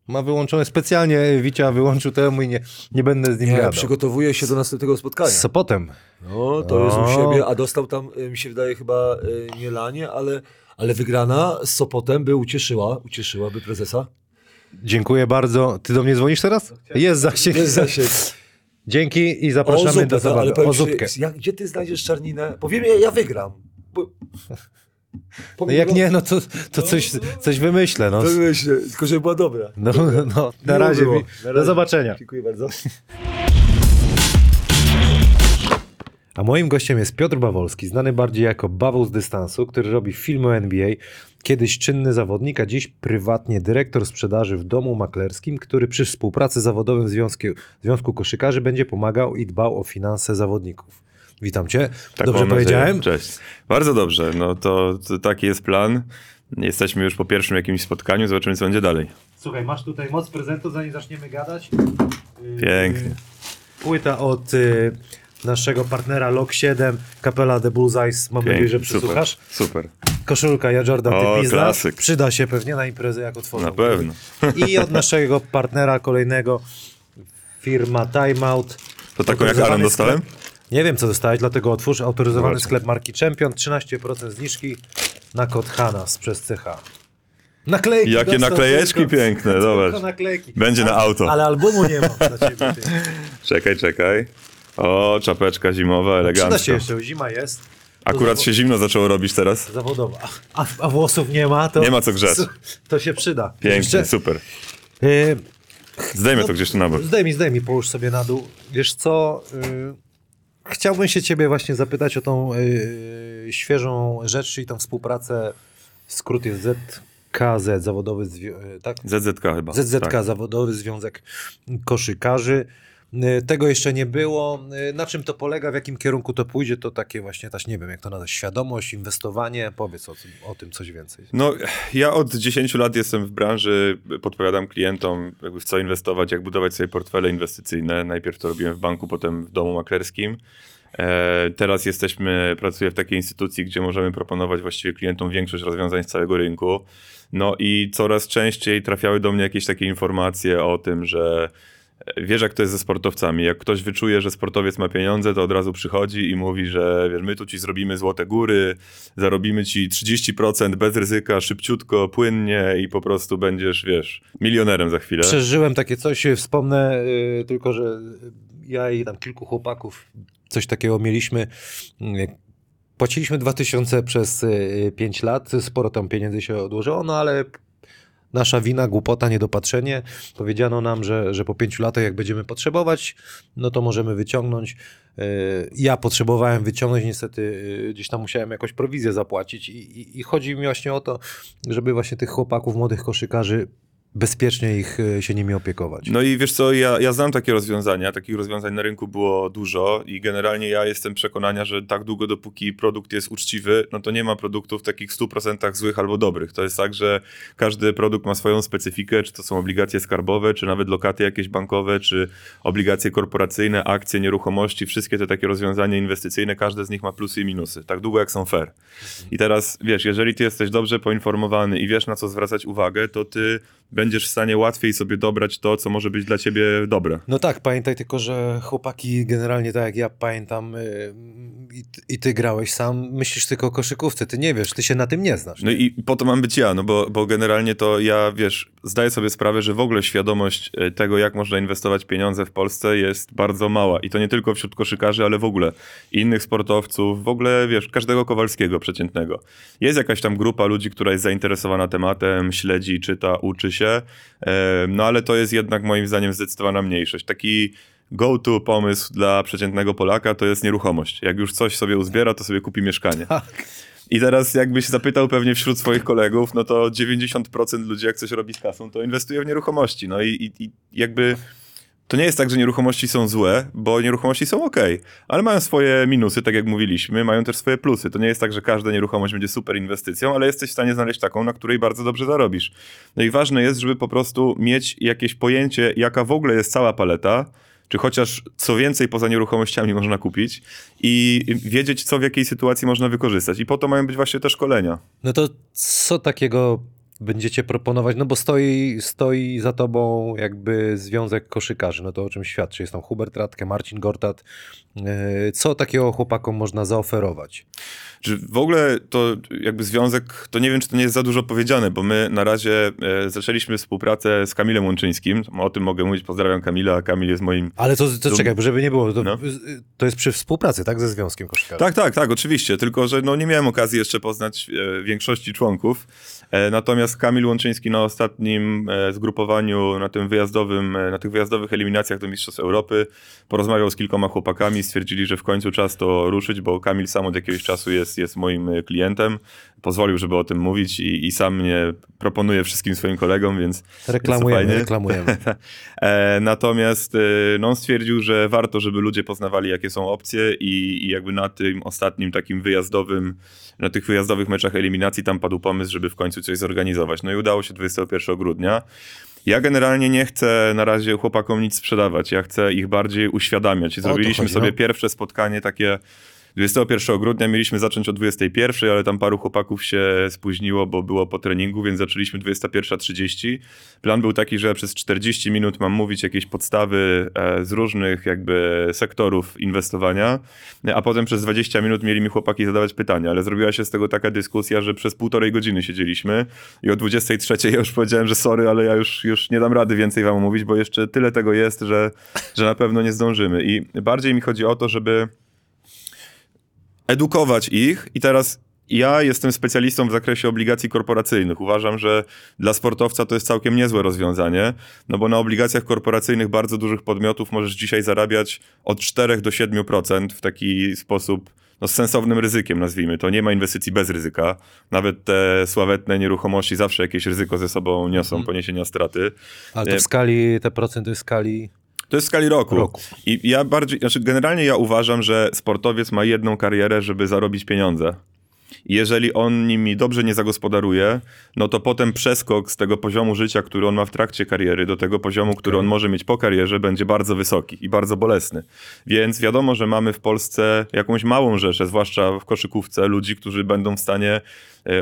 Ma wyłączone specjalnie, Wicia wyłączył temu i nie, nie będę z nim Nie, gadał. przygotowuje się do następnego spotkania. Z Sopotem. No, to jest u siebie, a dostał tam, y, mi się wydaje, chyba y, nie lanie, ale, ale wygrana z Sopotem by ucieszyła, ucieszyłaby prezesa. Dziękuję bardzo. Ty do mnie dzwonisz teraz? Jest zasięg. Jest zasięg. Dzięki i zapraszamy zupę, do to, zabawy. ale powiem O zupkę. jak, gdzie ty znajdziesz czarninę? Powiem, ja, ja wygram. Bo, No jak nie, no to, to coś, coś wymyślę. No. To myślę, tylko żeby była dobra. No, no, na razie. Na Do razie. zobaczenia. Dziękuję bardzo. A moim gościem jest Piotr Bawolski, znany bardziej jako Bawoł z dystansu, który robi filmy o NBA. Kiedyś czynny zawodnik, a dziś prywatnie dyrektor sprzedaży w domu maklerskim, który przy współpracy zawodowym Związku, Związku Koszykarzy będzie pomagał i dbał o finanse zawodników. Witam cię. Tak Dobrze nadzieję. powiedziałem? Cześć. Bardzo dobrze. No to, to taki jest plan. Jesteśmy już po pierwszym jakimś spotkaniu, zobaczymy co będzie dalej. Słuchaj, masz tutaj moc prezentu, zanim zaczniemy gadać. Pięknie. Płyta od y, naszego partnera Lock 7, kapela The Bullseyes. Mam nadzieję, że Pięknie, super. Koszulka ja Jordan O, Ty. Przyda się pewnie na imprezę, jak otworzą. Na pewno. I od naszego partnera kolejnego firma Timeout. To taką jak Alan dostałem? Nie wiem, co dostałeś, dlatego otwórz autoryzowany Właśnie. sklep marki Champion. 13% zniżki na kod Hanas przez CH. Naklejki. Jakie naklejeczki tylko- piękne, zobacz. naklejki. Będzie na auto. Ale albumu nie mam dla ciebie. Czekaj, czekaj. O, czapeczka zimowa, Przyda się elegancka. jeszcze, zima jest. Akurat się zimno zaczęło robić teraz. Zawodowa. A, a włosów nie ma, to... Nie ma co grzać. To się przyda. Pięknie, Jeszcze, super. y, Zdejmę to gdzieś tu na bok. Zdejmij, zdejmij, połóż sobie na dół. Wiesz co, y, chciałbym się ciebie właśnie zapytać o tą y, świeżą rzecz, czyli tą współpracę, skrót jest ZKZ, zawodowy, zwi- y, tak? ZZK chyba. ZZK, Tak. Zawodowy Związek Koszykarzy. Y, Tego jeszcze nie było. Y, Na czym to polega, w jakim kierunku to pójdzie, to takie właśnie też nie wiem, jak to nazwać, świadomość, inwestowanie. Powiedz o tym, o tym coś więcej. No, ja od 10 lat jestem w branży, podpowiadam klientom, w co inwestować, jak budować sobie portfele inwestycyjne. Najpierw to robiłem w banku, potem w domu maklerskim. E, teraz jesteśmy, pracuję w takiej instytucji, gdzie możemy proponować właściwie klientom większość rozwiązań z całego rynku. No i coraz częściej trafiały do mnie jakieś takie informacje o tym, że wiesz jak to jest ze sportowcami. Jak ktoś wyczuje, że sportowiec ma pieniądze, to od razu przychodzi i mówi, że wiesz, my tu ci zrobimy złote góry, zarobimy ci 30% bez ryzyka, szybciutko, płynnie i po prostu będziesz, wiesz, milionerem za chwilę. Przeżyłem takie coś, y, wspomnę y, tylko, że ja i tam kilku chłopaków coś takiego mieliśmy. Y, Płaciliśmy 2000 przez 5 lat, sporo tam pieniędzy się odłożyło, no ale nasza wina, głupota, niedopatrzenie. Powiedziano nam, że, że po pięciu latach, jak będziemy potrzebować, no to możemy wyciągnąć. Y, Ja potrzebowałem wyciągnąć, niestety y, gdzieś tam musiałem jakąś prowizję zapłacić i, i, i chodzi mi właśnie o to, żeby właśnie tych chłopaków, młodych koszykarzy bezpiecznie ich y, się nimi opiekować. No i wiesz co, ja, ja znam takie rozwiązania, takich rozwiązań na rynku było dużo i generalnie ja jestem przekonania, że tak długo dopóki produkt jest uczciwy, no to nie ma produktów takich w 100% złych albo dobrych. To jest tak, że każdy produkt ma swoją specyfikę, czy to są obligacje skarbowe, czy nawet lokaty jakieś bankowe, czy obligacje korporacyjne, akcje, nieruchomości, wszystkie te takie rozwiązania inwestycyjne, każde z nich ma plusy i minusy, tak długo jak są fair. I teraz wiesz, jeżeli ty jesteś dobrze poinformowany i wiesz na co zwracać uwagę, to ty będziesz w stanie łatwiej sobie dobrać to, co może być dla ciebie dobre. No tak, pamiętaj tylko, że chłopaki generalnie tak jak ja pamiętam y, i, ty- i ty grałeś sam, myślisz tylko o koszykówce, ty nie wiesz, ty się na tym nie znasz. No i po to mam być ja, no bo, bo generalnie to ja, wiesz, zdaję sobie sprawę, że w ogóle świadomość e, tego, jak można inwestować pieniądze w Polsce jest bardzo mała. I to nie tylko wśród koszykarzy, ale w ogóle innych sportowców, w ogóle, wiesz, każdego Kowalskiego przeciętnego. Jest jakaś tam grupa ludzi, która jest zainteresowana tematem, śledzi, czyta, uczy się, e, no ale to jest jednak moim zdaniem zdecydowana mniejszość. Taki go-to pomysł dla przeciętnego Polaka to jest nieruchomość. Jak już coś sobie uzbiera, to sobie kupi mieszkanie. I teraz jakbyś zapytał pewnie wśród swoich kolegów, no to 90% ludzi jak coś robi z kasą, to inwestuje w nieruchomości. No i, i, i jakby to nie jest tak, że nieruchomości są złe, bo nieruchomości są ok, ale mają swoje minusy, tak jak mówiliśmy, mają też swoje plusy. To nie jest tak, że każda nieruchomość będzie super inwestycją, ale jesteś w stanie znaleźć taką, na której bardzo dobrze zarobisz. No i ważne jest, żeby po prostu mieć jakieś pojęcie, jaka w ogóle jest cała paleta, czy chociaż co więcej poza nieruchomościami można kupić i wiedzieć, co w jakiej sytuacji można wykorzystać. I po to mają być właśnie te szkolenia. No to co takiego będziecie proponować, no bo stoi, stoi za tobą jakby Związek Koszykarzy, no to o czym świadczy? Jest tam Hubert Radke, Marcin Gortat. E, Co takiego chłopakom można zaoferować? Czy w ogóle to jakby związek, to nie wiem, czy to nie jest za dużo powiedziane, bo my na razie e, zaczęliśmy współpracę z Kamilem Łączyńskim. O tym mogę mówić, pozdrawiam Kamila, a Kamil jest moim Ale to, to czekaj, żeby nie było, to, No. to jest przy współpracy, tak, ze Związkiem Koszykarzy? Tak, tak, tak, oczywiście. Tylko, że no, nie miałem okazji jeszcze poznać e, większości członków. E, natomiast Kamil Łączyński na ostatnim e, zgrupowaniu, na tym wyjazdowym, e, na tych wyjazdowych eliminacjach do Mistrzostw Europy porozmawiał z kilkoma chłopakami, stwierdzili, że w końcu czas to ruszyć, bo Kamil sam od jakiegoś czasu jest, jest moim klientem. Pozwolił, żeby o tym mówić i, i sam mnie proponuje wszystkim swoim kolegom, więc Reklamujemy, fajnie. reklamujemy. E, natomiast e, no, on stwierdził, że warto, żeby ludzie poznawali, jakie są opcje i, i jakby na tym ostatnim takim wyjazdowym, na tych wyjazdowych meczach eliminacji tam padł pomysł, żeby w końcu coś zorganizować. No i udało się 21 grudnia. Ja generalnie nie chcę na razie chłopakom nic sprzedawać, ja chcę ich bardziej uświadamiać. Zrobiliśmy chodzi, sobie no. pierwsze spotkanie takie 21 grudnia mieliśmy zacząć o 21, ale tam paru chłopaków się spóźniło, bo było po treningu, więc zaczęliśmy 21.30. Plan był taki, że przez 40 minut mam mówić jakieś podstawy e, z różnych jakby sektorów inwestowania, a potem przez 20 minut mieli mi chłopaki zadawać pytania, ale zrobiła się z tego taka dyskusja, że przez półtorej godziny siedzieliśmy i o 23 ja już powiedziałem, że sorry, ale ja już, już nie dam rady więcej wam mówić, bo jeszcze tyle tego jest, że, że na pewno nie zdążymy. I bardziej mi chodzi o to, żeby edukować ich i teraz ja jestem specjalistą w zakresie obligacji korporacyjnych. Uważam, że dla sportowca to jest całkiem niezłe rozwiązanie, no bo na obligacjach korporacyjnych bardzo dużych podmiotów możesz dzisiaj zarabiać od 4 do 7% w taki sposób no, z sensownym ryzykiem, nazwijmy to. Nie ma inwestycji bez ryzyka. Nawet te sławetne nieruchomości zawsze jakieś ryzyko ze sobą niosą, poniesienia straty. Ale to w skali, te procenty w skali To jest w skali roku. roku. I ja bardziej, znaczy generalnie ja uważam, że sportowiec ma jedną karierę, żeby zarobić pieniądze. Jeżeli on nimi dobrze nie zagospodaruje, no to potem przeskok z tego poziomu życia, który on ma w trakcie kariery, do tego poziomu, który on może mieć po karierze, będzie bardzo wysoki i bardzo bolesny. Więc wiadomo, że mamy w Polsce jakąś małą rzeszę, zwłaszcza w koszykówce, ludzi, którzy będą w stanie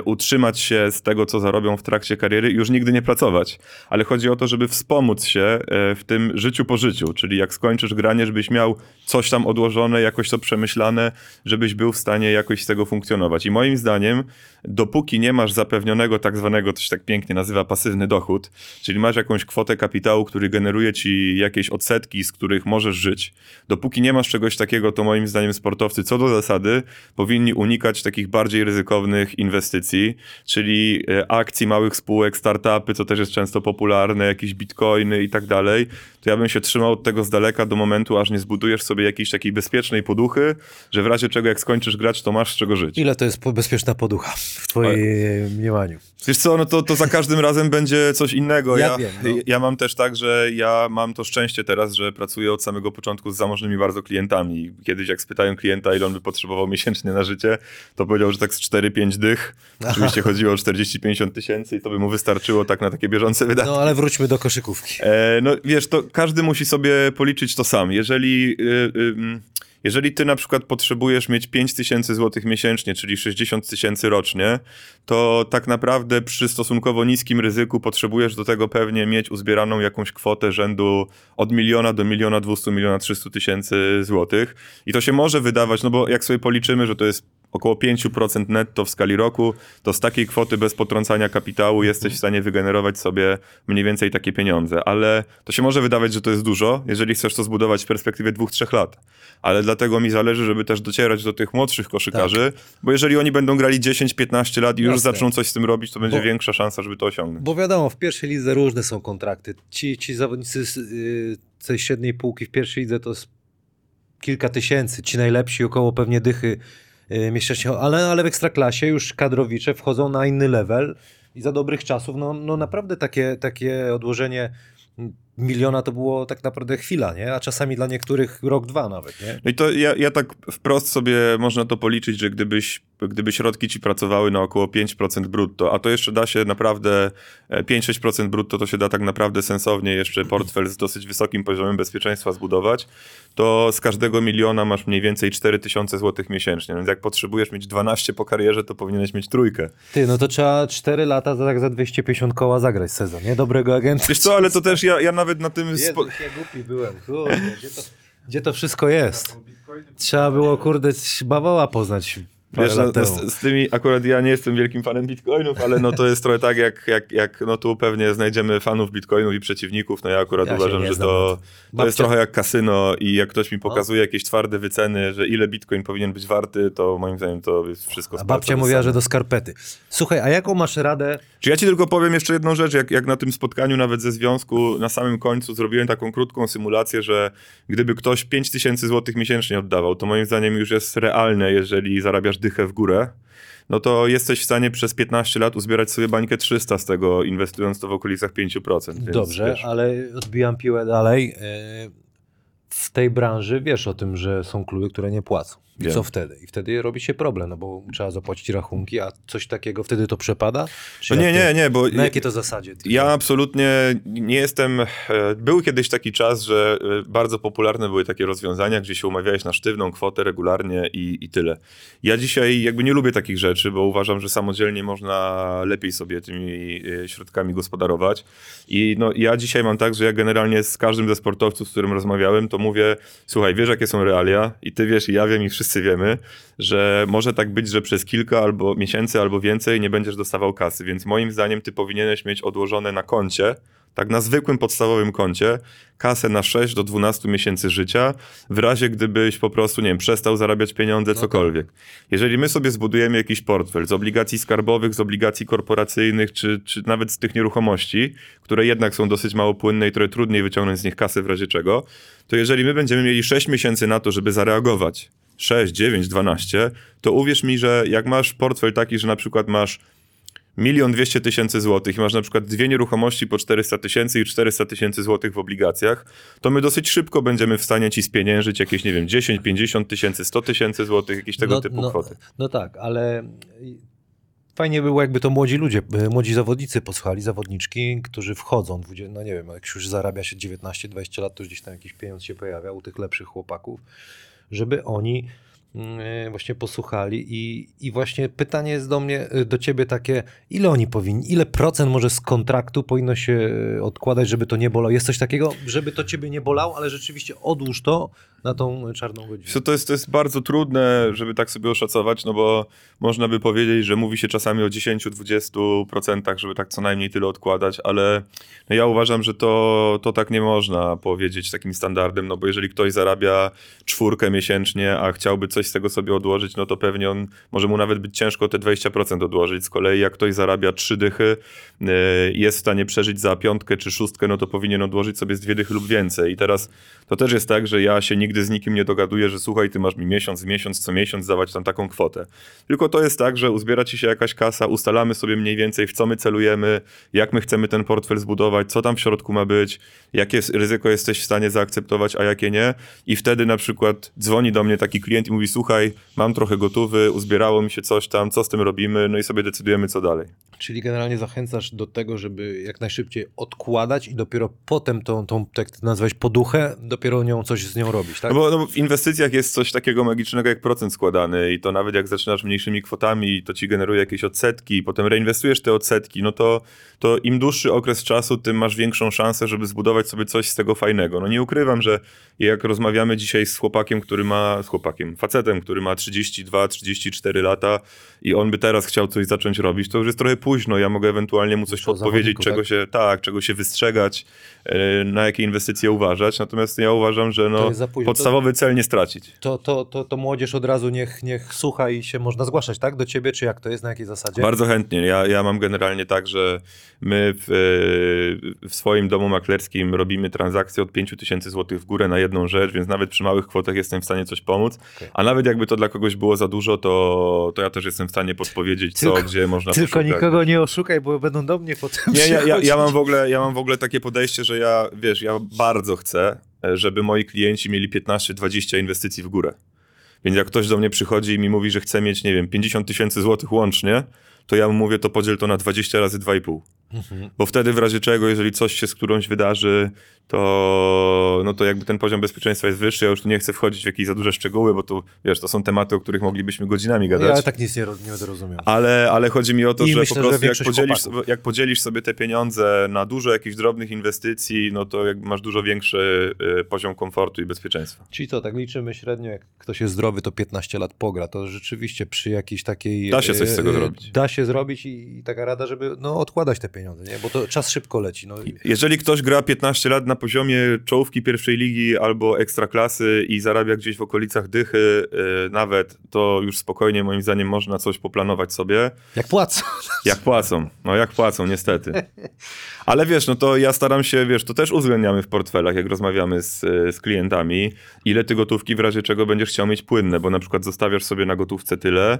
utrzymać się z tego, co zarobią w trakcie kariery i już nigdy nie pracować. Ale chodzi o to, żeby wspomóc się e, w tym życiu po życiu, czyli jak skończysz granie, żebyś miał coś tam odłożone, jakoś to przemyślane, żebyś był w stanie jakoś z tego funkcjonować. I moim zdaniem, dopóki nie masz zapewnionego tak zwanego, się tak pięknie nazywa pasywny dochód, czyli masz jakąś kwotę kapitału, który generuje ci jakieś odsetki, z których możesz żyć, dopóki nie masz czegoś takiego, to moim zdaniem sportowcy co do zasady powinni unikać takich bardziej ryzykownych inwestycji, czyli e, akcji małych spółek, startupy, co też jest często popularne, jakieś bitcoiny i tak dalej, to ja bym się trzymał od tego z daleka do momentu, aż nie zbudujesz sobie jakiejś takiej bezpiecznej poduchy, że w razie czego jak skończysz grać, to masz z czego żyć. Ile to jest bezpieczna poducha w twojej mniemaniu? Wiesz co, no to, to za każdym razem będzie coś innego. Ja Ja, wiem, no. ja mam też tak, że ja mam to szczęście teraz, że pracuję od samego początku z zamożnymi bardzo klientami. Kiedyś jak spytałem klienta, ile on by potrzebował miesięcznie na życie, to powiedział, że tak z 4-5 dych. Oczywiście chodziło o 40-50 tysięcy i to by mu wystarczyło tak na takie bieżące wydatki. No ale wróćmy do koszykówki. E, no wiesz, to każdy musi sobie policzyć to sam. Jeżeli, y, jeżeli ty na przykład potrzebujesz mieć 5 tysięcy złotych miesięcznie, czyli 60 tysięcy rocznie, to tak naprawdę przy stosunkowo niskim ryzyku potrzebujesz do tego pewnie mieć uzbieraną jakąś kwotę rzędu od miliona do miliona 200, miliona 300 tysięcy złotych. I to się może wydawać, no bo jak sobie policzymy, że to jest około 5% netto w skali roku, to z takiej kwoty bez potrącania kapitału jesteś w stanie wygenerować sobie mniej więcej takie pieniądze. Ale to się może wydawać, że to jest dużo, jeżeli chcesz to zbudować w perspektywie 2-3 lat. Ale dlatego mi zależy, żeby też docierać do tych młodszych koszykarzy, bo jeżeli oni będą grali 10-15 lat i już Jasne. zaczną coś z tym robić, to będzie Bo- większa szansa, żeby to osiągnąć. Bo wiadomo, w pierwszej lidze różne są kontrakty. Ci, ci zawodnicy z y, tej średniej półki w pierwszej lidze to jest kilka tysięcy. Ci najlepsi około pewnie dychy y, miesięcznie, ale, ale w ekstraklasie już kadrowicze wchodzą na inny level i za dobrych czasów, no, no naprawdę takie, takie odłożenie miliona to było tak naprawdę chwila, nie? A czasami dla niektórych rok, dwa nawet, nie? No i to ja, ja tak wprost sobie można to policzyć, że gdybyś, gdyby środki ci pracowały na około 5% brutto, a to jeszcze da się naprawdę e, 5-6% brutto, to się da tak naprawdę sensownie jeszcze portfel z dosyć wysokim poziomem bezpieczeństwa zbudować, to z każdego miliona masz mniej więcej 4000 zł miesięcznie. Więc jak potrzebujesz mieć 12 po karierze, to powinieneś mieć trójkę. Ty, no to trzeba 4 lata za, tak za 250 koła zagrać sezon, nie? Dobrego agenta. Wiesz co, ale to też ja, ja nawet na tym... Spo... Jezu, ja głupi byłem, kurde, gdzie to, gdzie to wszystko jest? Trzeba było, kurde, bawoła poznać Wiesz, no, no, z, z tymi, akurat ja nie jestem wielkim fanem bitcoinów, ale no to jest trochę tak, jak, jak, jak no tu pewnie znajdziemy fanów bitcoinów i przeciwników, no ja akurat Ja uważam, że to, to jest trochę jak kasyno i jak ktoś mi pokazuje jakieś twarde wyceny, że ile bitcoin powinien być warty, to moim zdaniem to jest wszystko A babcia mówiła, że do skarpety. Słuchaj, a jaką masz radę? Czy ja ci tylko powiem jeszcze jedną rzecz, jak, jak na tym spotkaniu nawet ze związku na samym końcu zrobiłem taką krótką symulację, że gdyby ktoś 5 tysięcy złotych miesięcznie oddawał, to moim zdaniem już jest realne, jeżeli zarabiasz dychę w górę, no to jesteś w stanie przez 15 lat uzbierać sobie bańkę 300 z tego, inwestując to w okolicach 5%. Więc, Dobrze, wiesz, ale odbijam piłę dalej. E, W tej branży wiesz o tym, że są kluby, które nie płacą. I Wiem. co wtedy? I wtedy robi się problem, no bo trzeba zapłacić rachunki, a coś takiego wtedy to przepada? Czy No nie, nie, nie, bo Na jakiej to zasadzie? Ja absolutnie nie jestem. e, Był kiedyś taki czas, że e, bardzo popularne były takie rozwiązania, gdzie się umawiałeś na sztywną kwotę regularnie i, i tyle. Ja dzisiaj jakby nie lubię takich rzeczy, bo uważam, że samodzielnie można lepiej sobie tymi e, środkami gospodarować. I no, ja dzisiaj mam tak, że ja generalnie z każdym ze sportowców, z którym rozmawiałem, to mówię: Słuchaj, wiesz, jakie są realia, i ty wiesz, i ja wiem, i wszyscy wiemy, że może tak być, że przez kilka albo miesięcy, albo więcej nie będziesz dostawał kasy. Więc moim zdaniem ty powinieneś mieć odłożone na koncie, tak na zwykłym podstawowym koncie, kasę na 6 do 12 miesięcy życia, w razie gdybyś po prostu, nie wiem, przestał zarabiać pieniądze, cokolwiek. Jeżeli my sobie zbudujemy jakiś portfel z obligacji skarbowych, z obligacji korporacyjnych, czy, czy nawet z tych nieruchomości, które jednak są dosyć mało płynne i trochę trudniej wyciągnąć z nich kasę w razie czego, to jeżeli my będziemy mieli 6 miesięcy na to, żeby zareagować, 6, 9, 12, to uwierz mi, że jak masz portfel taki, że na przykład masz milion dwieście tysięcy złotych i masz na przykład dwie nieruchomości po 400 tysięcy i 400 tysięcy złotych w obligacjach, to my dosyć szybko będziemy w stanie ci spieniężyć jakieś, nie wiem, 10, 50 tysięcy, 100 tysięcy złotych, jakieś tego no, typu no, kwoty. No tak, ale fajnie było, jakby to młodzi ludzie, e, młodzi zawodnicy posłuchali, zawodniczki, którzy wchodzą, 20, no nie wiem, jak już zarabia się 19-20 lat, to gdzieś tam jakiś pieniądz się pojawia u tych lepszych chłopaków, żeby oni mm, właśnie posłuchali i, i właśnie pytanie jest do mnie, y, do ciebie takie, ile oni powinni, ile procent może z kontraktu powinno się y, odkładać, żeby to nie bolało? Jest coś takiego, żeby to ciebie nie bolało, ale rzeczywiście odłóż to na tą czarną godzinę. To, jest, to jest bardzo trudne, żeby tak sobie oszacować, no bo można by powiedzieć, że mówi się czasami o 10-20%, żeby tak co najmniej tyle odkładać, ale no ja uważam, że to, to tak nie można powiedzieć takim standardem, no bo jeżeli ktoś zarabia czwórkę miesięcznie, a chciałby coś z tego sobie odłożyć, no to pewnie on, może mu nawet być ciężko te 20% odłożyć. Z kolei jak ktoś zarabia trzy dychy, yy, jest w stanie przeżyć za piątkę czy szóstkę, no to powinien odłożyć sobie z dwie dychy lub więcej. I teraz to też jest tak, że ja się nigdy z nikim nie dogaduję, że słuchaj, ty masz mi miesiąc miesiąc, co miesiąc dawać tam taką kwotę. Tylko to jest tak, że uzbiera ci się jakaś kasa, ustalamy sobie mniej więcej, w co my celujemy, jak my chcemy ten portfel zbudować, co tam w środku ma być, jakie ryzyko jesteś w stanie zaakceptować, a jakie nie. I wtedy na przykład dzwoni do mnie taki klient i mówi, słuchaj, mam trochę gotówy, uzbierało mi się coś tam, co z tym robimy, no i sobie decydujemy, co dalej. Czyli generalnie zachęcasz do tego, żeby jak najszybciej odkładać i dopiero potem tą, tą tak ty nazwałeś poduchę, dopiero nią coś z nią robić, tak? No bo, no bo w inwestycjach jest coś takiego magicznego jak procent składany i to nawet jak zaczynasz mniejszymi kwotami, to ci generuje jakieś odsetki i potem reinwestujesz te odsetki, no to, to im dłuższy okres czasu, tym masz większą szansę, żeby zbudować sobie coś z tego fajnego. No nie ukrywam, że jak rozmawiamy dzisiaj z chłopakiem, który ma, z chłopakiem, facetem, który ma 32-34 lata i on by teraz chciał coś zacząć robić, to już jest trochę późno. Ja mogę ewentualnie mu coś podpowiedzieć, zawodniku, czego tak? się, tak, czego się wystrzegać, e, na jakie inwestycje uważać. Natomiast ja uważam, że no, To. Podstawowy cel nie stracić. To, to, to, to młodzież od razu niech, niech słucha i się można zgłaszać, tak? Do ciebie, czy jak to jest, na jakiej zasadzie? Bardzo chętnie. Ja, ja mam generalnie tak, że my w, e, w swoim domu maklerskim robimy transakcje od 5 tysięcy złotych w górę na jedną rzecz, więc nawet przy małych kwotach jestem w stanie coś pomóc. Okej. A nawet jakby to dla kogoś było za dużo, to, to ja też jestem w stanie podpowiedzieć, co, Tylko- gdzie można Tylko poszukać. nikogo nie oszukaj, bo będą do mnie potem Nie, ja, ja, ja, mam w ogóle, ja mam w ogóle takie podejście, że ja, wiesz, ja bardzo chcę, żeby moi klienci mieli 15-20 inwestycji w górę. Więc jak ktoś do mnie przychodzi i mi mówi, że chce mieć, nie wiem, 50 tysięcy złotych łącznie, to ja mu mówię, to podziel to na 20 razy 2,5. Mhm. Bo wtedy w razie czego, jeżeli coś się z którąś wydarzy, to, no to jakby ten poziom bezpieczeństwa jest wyższy. Ja już tu nie chcę wchodzić w jakieś za duże szczegóły, bo tu, wiesz, to są tematy, o których moglibyśmy godzinami gadać. Ja tak nic nie, nie będę rozumiał. Ale, ale chodzi mi o to, I że myślę, po że prostu jak większość podzielisz, chłopaków. jak podzielisz sobie te pieniądze na dużo jakichś drobnych inwestycji, no to jakby masz dużo większy y, poziom komfortu i bezpieczeństwa. Czyli co, tak liczymy średnio, jak ktoś jest zdrowy, to 15 lat pogra. To rzeczywiście przy jakiejś takiej... Da się coś z tego e, zrobić. Da się zrobić i, i taka rada, żeby no, odkładać te pieniądze, nie? Bo to czas szybko leci. No, Jeżeli ktoś gra 15 lat na poziomie czołówki pierwszej ligi albo ekstraklasy i zarabia gdzieś w okolicach dychy y, nawet, to już spokojnie moim zdaniem można coś poplanować sobie. jak płacą. Jak płacą, no jak płacą, niestety. Ale wiesz, no to ja staram się, wiesz, to też uwzględniamy w portfelach, jak rozmawiamy z, e, z klientami, ile ty gotówki w razie czego będziesz chciał mieć płynne, bo na przykład zostawiasz sobie na gotówce tyle, e,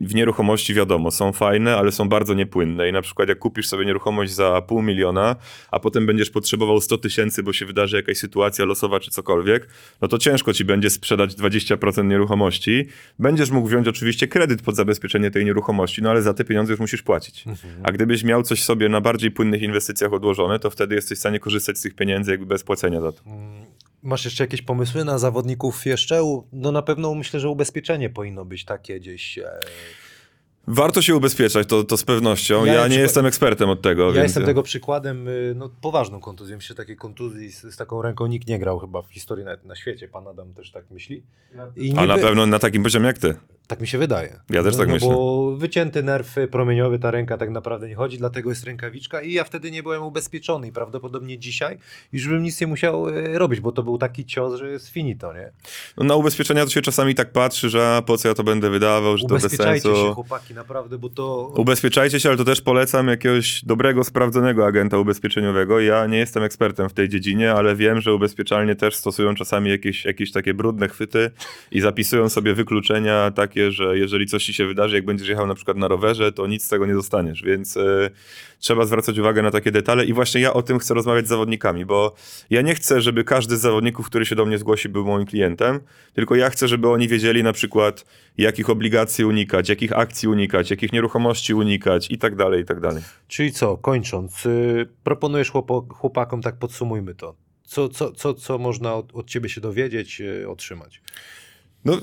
w nieruchomości wiadomo, są fajne, ale są bardzo niepłynne i na przykład jak kupisz sobie nieruchomość za pół miliona, a potem będziesz potrzebował 100 tysięcy, bo się wydarzy jakaś sytuacja losowa czy cokolwiek, no to ciężko ci będzie sprzedać 20% nieruchomości. Będziesz mógł wziąć oczywiście kredyt pod zabezpieczenie tej nieruchomości, no ale za te pieniądze już musisz płacić. A gdybyś miał coś sobie na bardziej płynnych inwestycjach odłożone, to wtedy jesteś w stanie korzystać z tych pieniędzy jakby bez płacenia za to. Masz jeszcze jakieś pomysły na zawodników jeszcze? No na pewno myślę, że ubezpieczenie powinno być takie gdzieś... E... Warto się ubezpieczać, to, to z pewnością. Ja Ja, nie przykład- jestem ekspertem od tego. Ja więc... jestem tego przykładem, y, no poważną kontuzją. Myślę, że takiej kontuzji z, z taką ręką nikt nie grał chyba w historii nawet na świecie. Pan Adam też tak myśli. I A na niby- pewno na takim poziomie jak ty. Tak mi się wydaje. Ja też tak no myślę. Bo wycięty nerw promieniowy, ta ręka tak naprawdę nie chodzi, dlatego jest rękawiczka i ja wtedy nie byłem ubezpieczony i prawdopodobnie dzisiaj już bym nic nie musiał y, robić, bo to był taki cios, że jest finito, nie? No, na ubezpieczenia to się czasami tak patrzy, że po co ja to będę wydawał, że to bez Ubezpieczajcie sensu. się chłopaki, naprawdę, bo to... Ubezpieczajcie się, ale to też polecam jakiegoś dobrego, sprawdzonego agenta ubezpieczeniowego. Ja nie jestem ekspertem w tej dziedzinie, ale wiem, że ubezpieczalnie też stosują czasami jakieś, jakieś takie brudne chwyty i zapisują sobie wykluczenia takie, że jeżeli coś ci się wydarzy, jak będziesz jechał na przykład na rowerze, to nic z tego nie dostaniesz, więc y, trzeba zwracać uwagę na takie detale i właśnie ja o tym chcę rozmawiać z zawodnikami, bo ja nie chcę, żeby każdy z zawodników, który się do mnie zgłosi, był moim klientem, tylko ja chcę, żeby oni wiedzieli na przykład, jakich obligacji unikać, jakich akcji unikać, jakich nieruchomości unikać i tak dalej, i tak dalej. Czyli co, kończąc, y, proponujesz chłopakom, tak podsumujmy to. Co, co, co, co można od, od ciebie się dowiedzieć, y, otrzymać? No,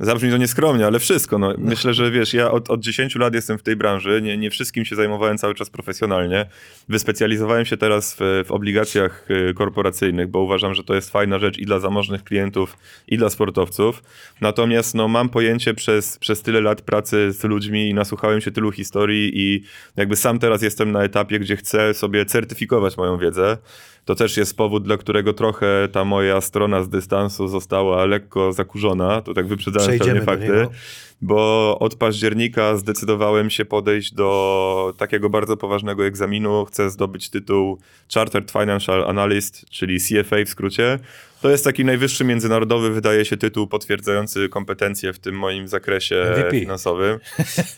zabrzmi to nieskromnie, ale wszystko. No. Myślę, że wiesz, ja od, od 10 lat jestem w tej branży, nie, nie wszystkim się zajmowałem cały czas profesjonalnie. Wyspecjalizowałem się teraz w, w obligacjach y, korporacyjnych, bo uważam, że to jest fajna rzecz i dla zamożnych klientów, i dla sportowców. Natomiast no, mam pojęcie przez, przez tyle lat pracy z ludźmi i nasłuchałem się tylu historii i jakby sam teraz jestem na etapie, gdzie chcę sobie certyfikować moją wiedzę. To też jest powód, dla którego trochę ta moja strona z dystansu została lekko zakurzona. To tak wyprzedzając Przejdziemy pewnie fakty. Bo od października zdecydowałem się podejść do takiego bardzo poważnego egzaminu. Chcę zdobyć tytuł Chartered Financial Analyst, czyli CFA w skrócie. To jest taki najwyższy międzynarodowy, wydaje się, tytuł potwierdzający kompetencje w tym moim zakresie MVP. finansowym.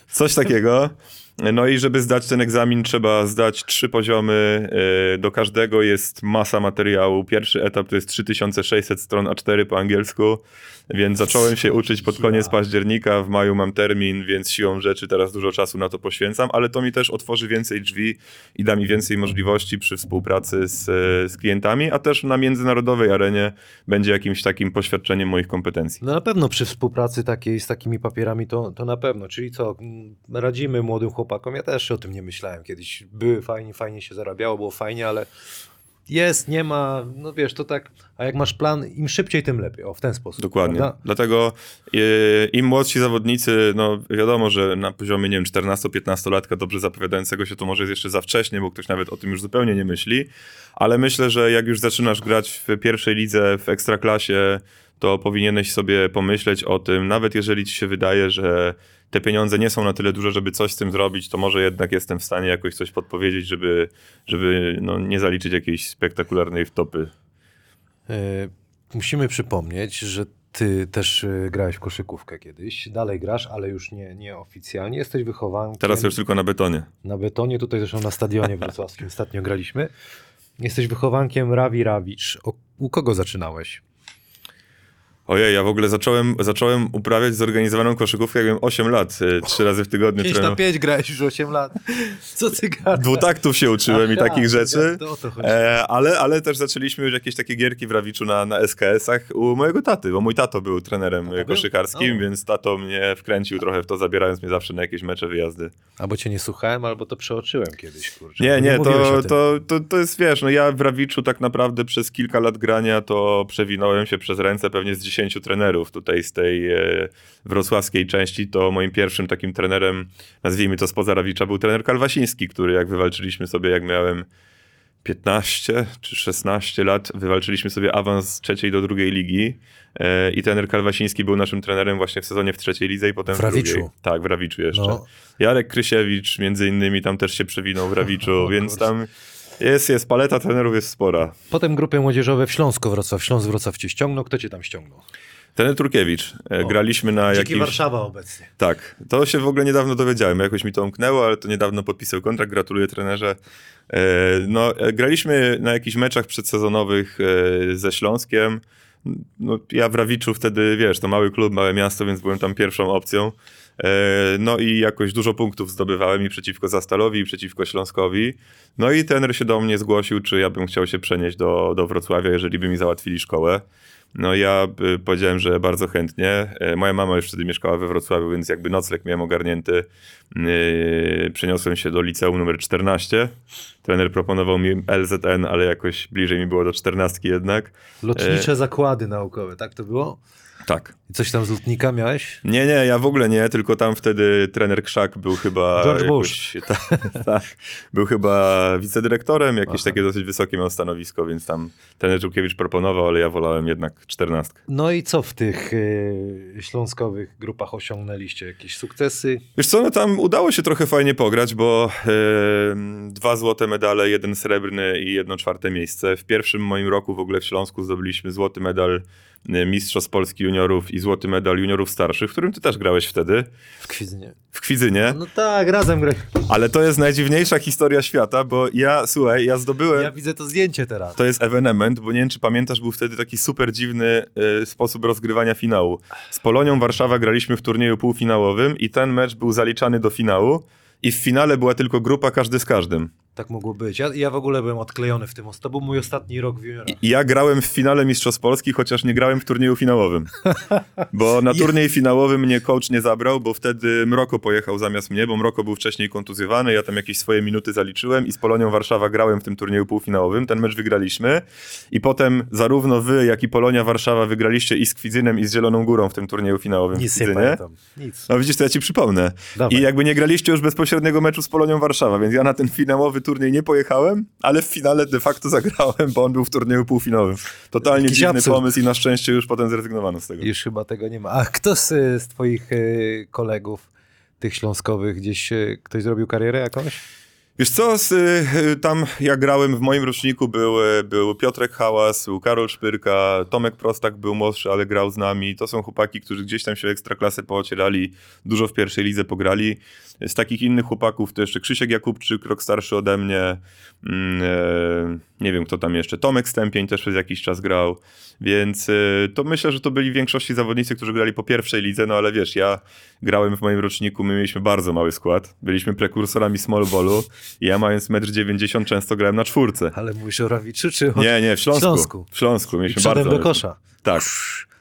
Coś takiego. No i żeby zdać ten egzamin, trzeba zdać trzy poziomy. Yy, Do każdego jest masa materiału. Pierwszy etap to jest 3600 stron A4 po angielsku, więc zacząłem się uczyć pod koniec października. W maju mam termin, więc siłą rzeczy teraz dużo czasu na to poświęcam, ale to mi też otworzy więcej drzwi i da mi więcej możliwości przy współpracy z, z klientami, a też na międzynarodowej arenie będzie jakimś takim poświadczeniem moich kompetencji. No na pewno przy współpracy takiej z takimi papierami to, to na pewno. Czyli co, radzimy młodym chłopakom. Ja też o tym nie myślałem kiedyś. Były fajnie, fajnie się zarabiało, było fajnie, ale jest, nie ma, no wiesz, to tak, a jak masz plan, im szybciej, tym lepiej, o, w ten sposób. Dokładnie. prawda? Dlatego im młodsi zawodnicy, no wiadomo, że na poziomie, nie wiem, 14-15 latka dobrze zapowiadającego się to może jest jeszcze za wcześnie, bo ktoś nawet o tym już zupełnie nie myśli, ale myślę, że jak już zaczynasz grać w pierwszej lidze, w ekstraklasie, to powinieneś sobie pomyśleć o tym, nawet jeżeli ci się wydaje, że te pieniądze nie są na tyle duże, żeby coś z tym zrobić, to może jednak jestem w stanie jakoś coś podpowiedzieć, żeby, żeby no, nie zaliczyć jakiejś spektakularnej wtopy. E, musimy przypomnieć, że ty też e, grałeś w koszykówkę kiedyś, dalej grasz, ale już nie, nie oficjalnie, jesteś wychowankiem. Teraz już tylko na betonie. Na betonie, tutaj zresztą na stadionie wrocławskim ostatnio graliśmy. Jesteś wychowankiem Rawi Rawicz. O, u kogo zaczynałeś? Ojej, ja w ogóle zacząłem, zacząłem uprawiać zorganizowaną koszykówkę, jak miałem 8 lat, y, trzy razy w tygodniu 5 na trenował. 5 grałeś już 8 lat. Co ty gadasz? Dwutaktów się uczyłem i takich rzeczy. To o to. E, ale, ale też zaczęliśmy już jakieś takie gierki w Rawiczu na, na SKS-ach u mojego taty, bo mój tato był trenerem Tata e, był? koszykarskim, O. więc tato mnie wkręcił trochę w to, zabierając mnie zawsze na jakieś mecze, wyjazdy. Albo cię nie słuchałem, albo to przeoczyłem kiedyś, kurczę. Nie, nie, to, to, to, to jest, wiesz, no ja w Rawiczu tak naprawdę przez kilka lat grania to przewinąłem się przez ręce pewnie z 10 trenerów tutaj z tej e, wrocławskiej części, to moim pierwszym takim trenerem, nazwijmy to spoza Rawicza, był trener Kalwasiński, który jak wywalczyliśmy sobie, jak miałem 15 czy 16 lat, wywalczyliśmy sobie awans z trzeciej do drugiej ligi e, i trener Kalwasiński był naszym trenerem właśnie w sezonie w trzeciej lidze i potem W w, drugiej. Rawiczu. Tak, w Rawiczu jeszcze. No. Jarek Krysiewicz między innymi tam też się przewinął w Rawiczu, więc tam jest, jest, paleta trenerów jest spora. Potem grupy młodzieżowe w Śląsko Wrocław. Śląsk Wrocław cię ściągnął. Kto cię tam ściągnął? Trener Turkiewicz. E, O. Graliśmy na Dziki jakimś... Warszawa obecnie. Tak, to się w ogóle niedawno dowiedziałem. Jakoś mi to umknęło, ale to niedawno podpisał kontrakt. Gratuluję trenerze. E, No, e, graliśmy na jakichś meczach przedsezonowych ze Śląskiem. No, ja w Rawiczu wtedy, wiesz, to mały klub, małe miasto, więc byłem tam pierwszą opcją. E, No i jakoś dużo punktów zdobywałem i przeciwko Zastalowi, i przeciwko Śląskowi. No i trener się do mnie zgłosił, czy ja bym chciał się przenieść do, do Wrocławia, jeżeli by mi załatwili szkołę. No ja y, powiedziałem, że bardzo chętnie. E, Moja mama już wtedy mieszkała we Wrocławiu, więc jakby nocleg miałem ogarnięty. Yy, Przeniosłem się do liceum numer 14. Trener proponował mi LZN, ale jakoś bliżej mi było do 14 jednak. Lotnicze zakłady naukowe, tak to było? Tak. I coś tam z lotnika miałeś? Nie, nie, ja w ogóle nie, tylko tam wtedy trener Krzak był chyba... George jakoś, tak, tak, był chyba wicedyrektorem, jakieś Aha. takie dosyć wysokie miał stanowisko, więc tam trener Żółkiewicz proponował, ale ja wolałem jednak 14. No i co w tych y, śląskowych grupach osiągnęliście? Jakieś sukcesy? Wiesz co, no tam udało się trochę fajnie pograć, bo e, dwa złote medale, jeden srebrny i jedno czwarte miejsce. W pierwszym moim roku w ogóle w Śląsku zdobyliśmy złoty medal Mistrzostw Polski Juniorów i złoty medal Juniorów Starszych, w którym ty też grałeś wtedy, W Kwidzynie. w Kwidzynie. No tak, razem grać. Ale to jest najdziwniejsza historia świata, bo ja, słuchaj, ja zdobyłem... Ja widzę to zdjęcie teraz. To jest ewenement, bo nie wiem, czy pamiętasz, był wtedy taki super dziwny e, sposób rozgrywania finału. Z Polonią Warszawa graliśmy w turnieju półfinałowym i ten mecz był zaliczany do finału i w finale była tylko grupa każdy z każdym. Tak mogło być. Ja, ja w ogóle byłem odklejony w tym. To był mój ostatni rok w juniorach. Ja grałem w finale Mistrzostw Polski, chociaż nie grałem w turnieju finałowym. Bo na turniej finałowy mnie coach nie zabrał, bo wtedy Mroko pojechał zamiast mnie, bo Mroko był wcześniej kontuzjowany, ja tam jakieś swoje minuty zaliczyłem i z Polonią Warszawa grałem w tym turnieju półfinałowym. Ten mecz wygraliśmy i potem zarówno wy, jak i Polonia Warszawa wygraliście i z Kwidzynem i z Zieloną Górą w tym turnieju finałowym Nic w nie Kwidzynie. pamiętam. Nic. No widzisz, to ja ci przypomnę. Dawaj. I jakby nie graliście już bezpośredniego meczu z Polonią Warszawa, więc ja na ten finałowy turniej nie pojechałem, ale w finale de facto zagrałem, bo on był w turnieju półfinałowym. Totalnie Jakiś dziwny absurd. pomysł i na szczęście już potem zrezygnowano z tego. Już chyba tego nie ma. A kto z, z twoich y, kolegów, tych śląskowych, gdzieś y, ktoś zrobił karierę jakąś? Wiesz co, z, y, tam jak grałem w moim roczniku był, y, był Piotrek Hałas, był Karol Szpyrka, Tomek Prostak był młodszy, ale grał z nami. To są chłopaki, którzy gdzieś tam się w ekstraklasę poocierali, dużo w pierwszej lidze pograli. Z takich innych chłopaków to jeszcze Krzysiek Jakubczyk, rok starszy ode mnie. Mm, e, nie wiem kto tam jeszcze. Tomek Stępień też przez jakiś czas grał. Więc y, to myślę, że to byli w większości zawodnicy, którzy grali po pierwszej lidze, no ale wiesz, ja grałem w moim roczniku, my mieliśmy bardzo mały skład. Byliśmy prekursorami small ballu ja mając 1,90 m często grałem na czwórce. Ale mówisz o Rawiczu czy o... Nie, nie, w Śląsku. Śląsku. W Śląsku mieliśmy bardzo do kosza. Tak.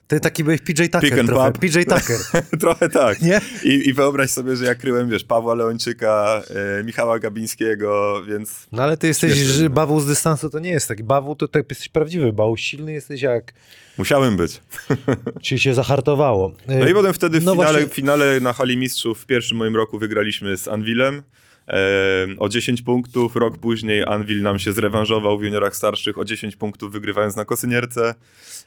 Ty taki byłeś PJ Pick Tucker and trochę. pop. PJ Tucker. Trochę tak. Nie? I, I wyobraź sobie, że ja kryłem, wiesz, Pawła Leończyka, e, Michała Gabińskiego, więc No ale ty jesteś, Śmieszne. że bawu z dystansu to nie jest taki. Bawu to tak jesteś prawdziwy bawu. Silny jesteś jak... musiałem być. Ci się zahartowało. No i potem wtedy w No finale, właśnie. w finale na Hali Mistrzów w pierwszym moim roku wygraliśmy z Anvilem. O 10 punktów, rok później Anvil nam się zrewanżował w juniorach starszych o 10 punktów wygrywając na Kosynierce,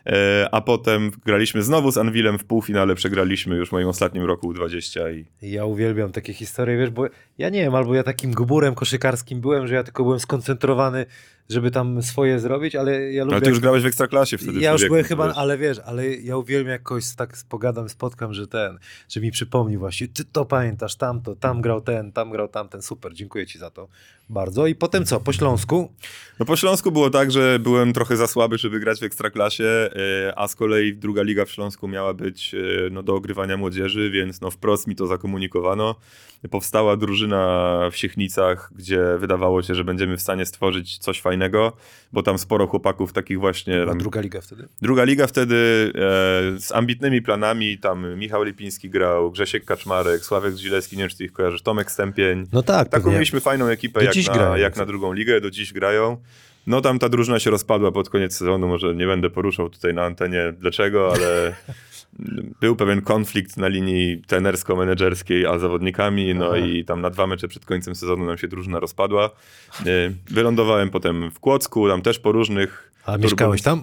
e, a potem graliśmy znowu z Anvilem w półfinale, przegraliśmy już w moim ostatnim roku U20 i Ja uwielbiam takie historie, wiesz, bo ja nie wiem, albo ja takim gburem koszykarskim byłem, że ja tylko byłem skoncentrowany, żeby tam swoje zrobić, ale ja lubię... ale ty już grałeś w Ekstraklasie wtedy. Ja już byłem chyba, wiesz. ale wiesz, ale ja uwielbiam jak kogoś tak pogadam, spotkam, że ten, że mi przypomni właśnie, ty to pamiętasz, tamto, tam grał ten, tam grał tamten, super, dziękuję ci za to bardzo. I potem co, po Śląsku? No po Śląsku było tak, że byłem trochę za słaby, żeby grać w Ekstraklasie, e, a z kolei druga liga w Śląsku miała być e, no, do ogrywania młodzieży, więc no, wprost mi to zakomunikowano. Powstała drużyna w Siechnicach, gdzie wydawało się, że będziemy w stanie stworzyć coś fajnego, bo tam sporo chłopaków takich właśnie... A Tam, druga liga wtedy? Druga liga wtedy e, z ambitnymi planami, tam Michał Lipiński grał, Grzesiek Kaczmarek, Sławek Zilewski, nie wiem czy ty ich kojarzysz, Tomek Stępień. No tak, Taką pewnie. mieliśmy fajną ekipę jak dziś na, grają. jak na drugą ligę, do dziś grają. No tam ta drużyna się rozpadła pod koniec sezonu, może nie będę poruszał tutaj na antenie dlaczego, ale był pewien konflikt na linii trenersko-menedżerskiej, a zawodnikami, no Aha. i tam na dwa mecze przed końcem sezonu nam się drużyna rozpadła. Y, Wylądowałem potem w Kłodzku, tam też po różnych... A mieszkałeś tam?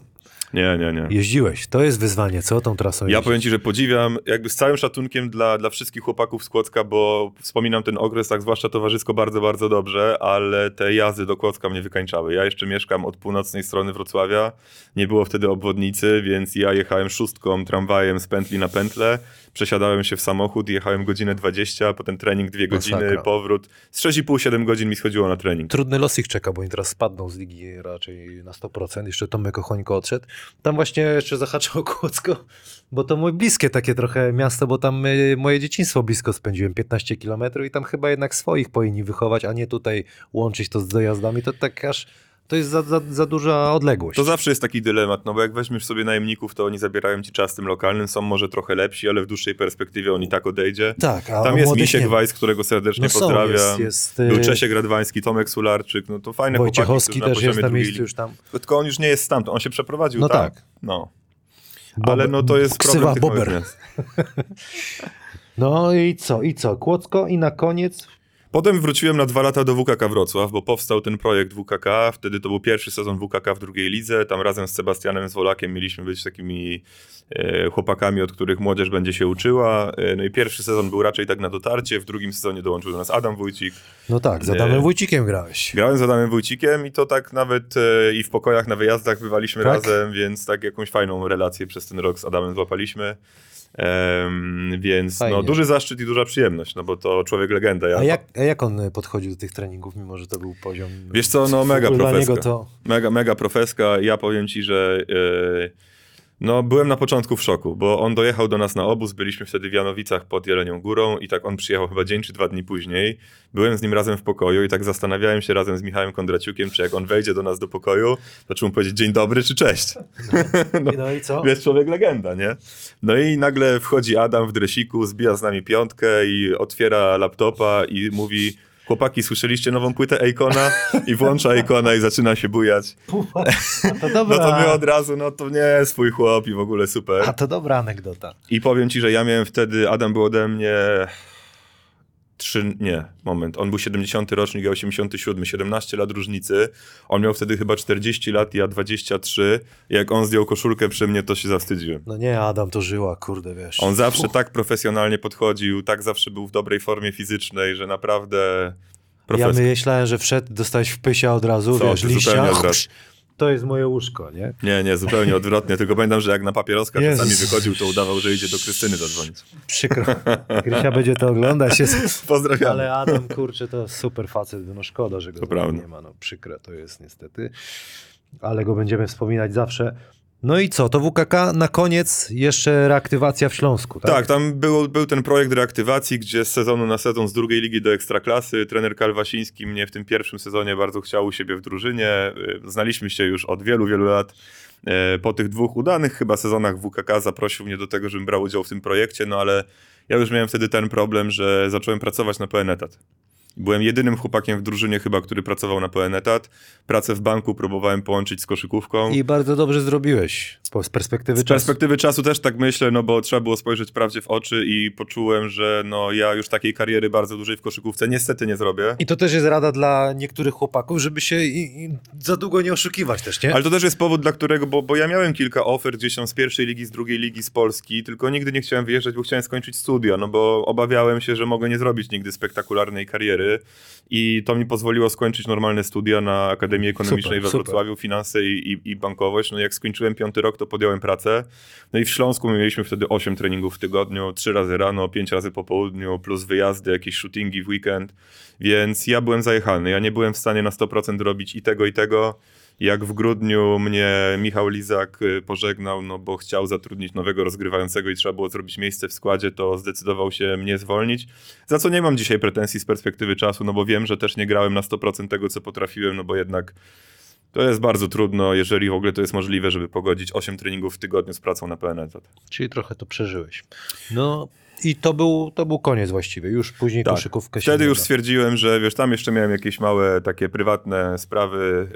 Nie, nie, nie. Jeździłeś. To jest wyzwanie, co tą trasą Ja jeździć? powiem ci, że podziwiam jakby z całym szacunkiem dla, dla wszystkich chłopaków z Kłodzka, bo wspominam ten okres tak zwłaszcza towarzysko bardzo, bardzo dobrze, ale te jazdy do Kłodzka mnie wykańczały. Ja jeszcze mieszkam od północnej strony Wrocławia, nie było wtedy obwodnicy, więc ja jechałem szóstką, tramwajem z pętli na pętlę, przesiadałem się w samochód, jechałem godzinę 20, potem trening dwie godziny, Masakra. powrót. Z 6,5-7 godzin mi schodziło na trening. Trudny los ich czeka, bo oni teraz spadną z ligi raczej na 100%. Jeszcze Tomek Ochońko odszedł. Tam właśnie jeszcze zahaczyło Kłodzko, bo to mój bliskie takie trochę miasto, bo tam y, moje dzieciństwo blisko spędziłem, 15 kilometrów i tam chyba jednak swoich powinni wychować, a nie tutaj łączyć to z dojazdami. To tak aż, to jest za, za, za duża odległość. To zawsze jest taki dylemat, no bo jak weźmiesz sobie najemników, to oni zabierają ci czas tym lokalnym, są może trochę lepsi, ale w dłuższej perspektywie on i tak odejdzie. tak, a Tam jest Misiek. Wajs, którego serdecznie No są, pozdrawiam. jest, jest, y, Był Czesiek Radwański, Tomek Sularczyk, no to fajne Wojciechowski chłopaki, też jest na miejscu już tam. Tylko on już nie jest stamtąd, on się przeprowadził No tak. tak. No. Bob- Ale no to jest problem Bober. No i co, i co? Kłodzko i na koniec Potem wróciłem na dwa lata do WKK Wrocław, bo powstał ten projekt WKK. Wtedy to był pierwszy sezon WKK w drugiej lidze. Tam razem z Sebastianem Zwolakiem mieliśmy być takimi e, chłopakami, od których młodzież będzie się uczyła. E, no i pierwszy sezon był raczej tak na dotarcie. W drugim sezonie dołączył do nas Adam Wójcik. No tak, z Adamem Wójcikiem grałeś. Grałem z Adamem Wójcikiem i to tak nawet e, i w pokojach na wyjazdach bywaliśmy Tak? razem, więc tak jakąś fajną relację przez ten rok z Adamem złapaliśmy. Em, więc Fajnie. no, duży zaszczyt i duża przyjemność, no bo to człowiek legenda. Ja, A jak, a jak on podchodził do tych treningów, mimo że to był poziom... Wiesz co, no mega profeska. to... Mega, mega profeska. Ja powiem ci, że e, no, byłem na początku w szoku, bo on dojechał do nas na obóz, byliśmy wtedy w Janowicach pod Jelenią Górą i tak on przyjechał chyba dzień czy dwa dni później. Byłem z nim razem w pokoju i tak zastanawiałem się razem z Michałem Kondraciukiem, czy jak on wejdzie do nas do pokoju, to czy mu powiedzieć dzień dobry czy cześć. no, No i co? jest człowiek legenda, nie? No i nagle wchodzi Adam w dresiku, zbija z nami piątkę i otwiera laptopa i mówi chłopaki, słyszeliście nową płytę Akona? I włącza Akona i zaczyna się bujać. To dobra, No to my od razu, no to nie, swój chłop i w ogóle super. a to dobra anegdota. I powiem ci, że ja miałem wtedy, Adam był ode mnie trzy, nie, moment, on był 70 rocznik, ja 87, 17 lat różnicy. On miał wtedy chyba 40 lat, ja 23. Jak on zdjął koszulkę przy mnie, to się zawstydziłem. No nie, Adam to żyła, kurde, wiesz. On zawsze tak profesjonalnie podchodził, tak zawsze był w dobrej formie fizycznej, że naprawdę Ja myślałem, że wszedł, dostałeś w pysia od razu, Co, wiesz, liścia. od razu. To jest moje łóżko, nie? Nie, nie, zupełnie odwrotnie. Tylko pamiętam, że jak na papieroska czasami Jezus. wychodził, to udawał, że idzie do Krystyny zadzwonić. Przykro. Krysia będzie to oglądać. Jest... Pozdrawiam. Ale Adam, kurczę, to super facet. No szkoda, że go nie ma. No przykre to jest niestety. Ale go będziemy wspominać zawsze. No i co, to WKK na koniec jeszcze reaktywacja w Śląsku, tak? Tak, tam był, był ten projekt reaktywacji, gdzie z sezonu na sezon z drugiej ligi do ekstraklasy trener Kalwasiński mnie w tym pierwszym sezonie bardzo chciał u siebie w drużynie. Y, Znaliśmy się już od wielu, wielu lat. E, Po tych dwóch udanych chyba sezonach WKK zaprosił mnie do tego, żebym brał udział w tym projekcie, no ale ja już miałem wtedy ten problem, że zacząłem pracować na pełen etat. Byłem jedynym chłopakiem w drużynie chyba, który pracował na pełen etat. Pracę w banku próbowałem połączyć z koszykówką. I bardzo dobrze zrobiłeś z perspektywy Z czasu. perspektywy czasu też tak myślę, no bo trzeba było spojrzeć prawdzie w oczy i poczułem, że no ja już takiej kariery bardzo dużej w koszykówce niestety nie zrobię. I to też jest rada dla niektórych chłopaków, żeby się i, i za długo nie oszukiwać też, nie? Ale to też jest powód, dla którego, bo, bo ja miałem kilka ofert gdzieś tam z pierwszej ligi, z drugiej ligi, z Polski, tylko nigdy nie chciałem wyjeżdżać, bo chciałem skończyć studia, no bo obawiałem się, że mogę nie zrobić nigdy spektakularnej kariery i to mi pozwoliło skończyć normalne studia na Akademii Ekonomicznej Super, we super. Wrocławiu, finanse i, i, i bankowość. No jak skończyłem piąty rok, to podjąłem pracę. No i w Śląsku my mieliśmy wtedy 8 treningów w tygodniu, 3 razy rano, 5 razy po południu, plus wyjazdy, jakieś shootingi w weekend, więc ja byłem zajechany. Ja nie byłem w stanie na 100% robić i tego, i tego. Jak w grudniu mnie Michał Lizak y, pożegnał, no bo chciał zatrudnić nowego rozgrywającego i trzeba było zrobić miejsce w składzie, to zdecydował się mnie zwolnić. Za co nie mam dzisiaj pretensji z perspektywy czasu, no bo wiem, że też nie grałem na 100% tego, co potrafiłem, no bo jednak to jest bardzo trudno, jeżeli w ogóle to jest możliwe, żeby pogodzić 8 treningów w tygodniu z pracą na pełen etat. Czyli trochę to przeżyłeś. No i to był, to był koniec właściwie. Już później Tak. koszykówkę się Wtedy już da. stwierdziłem, że wiesz, tam jeszcze miałem jakieś małe takie prywatne sprawy,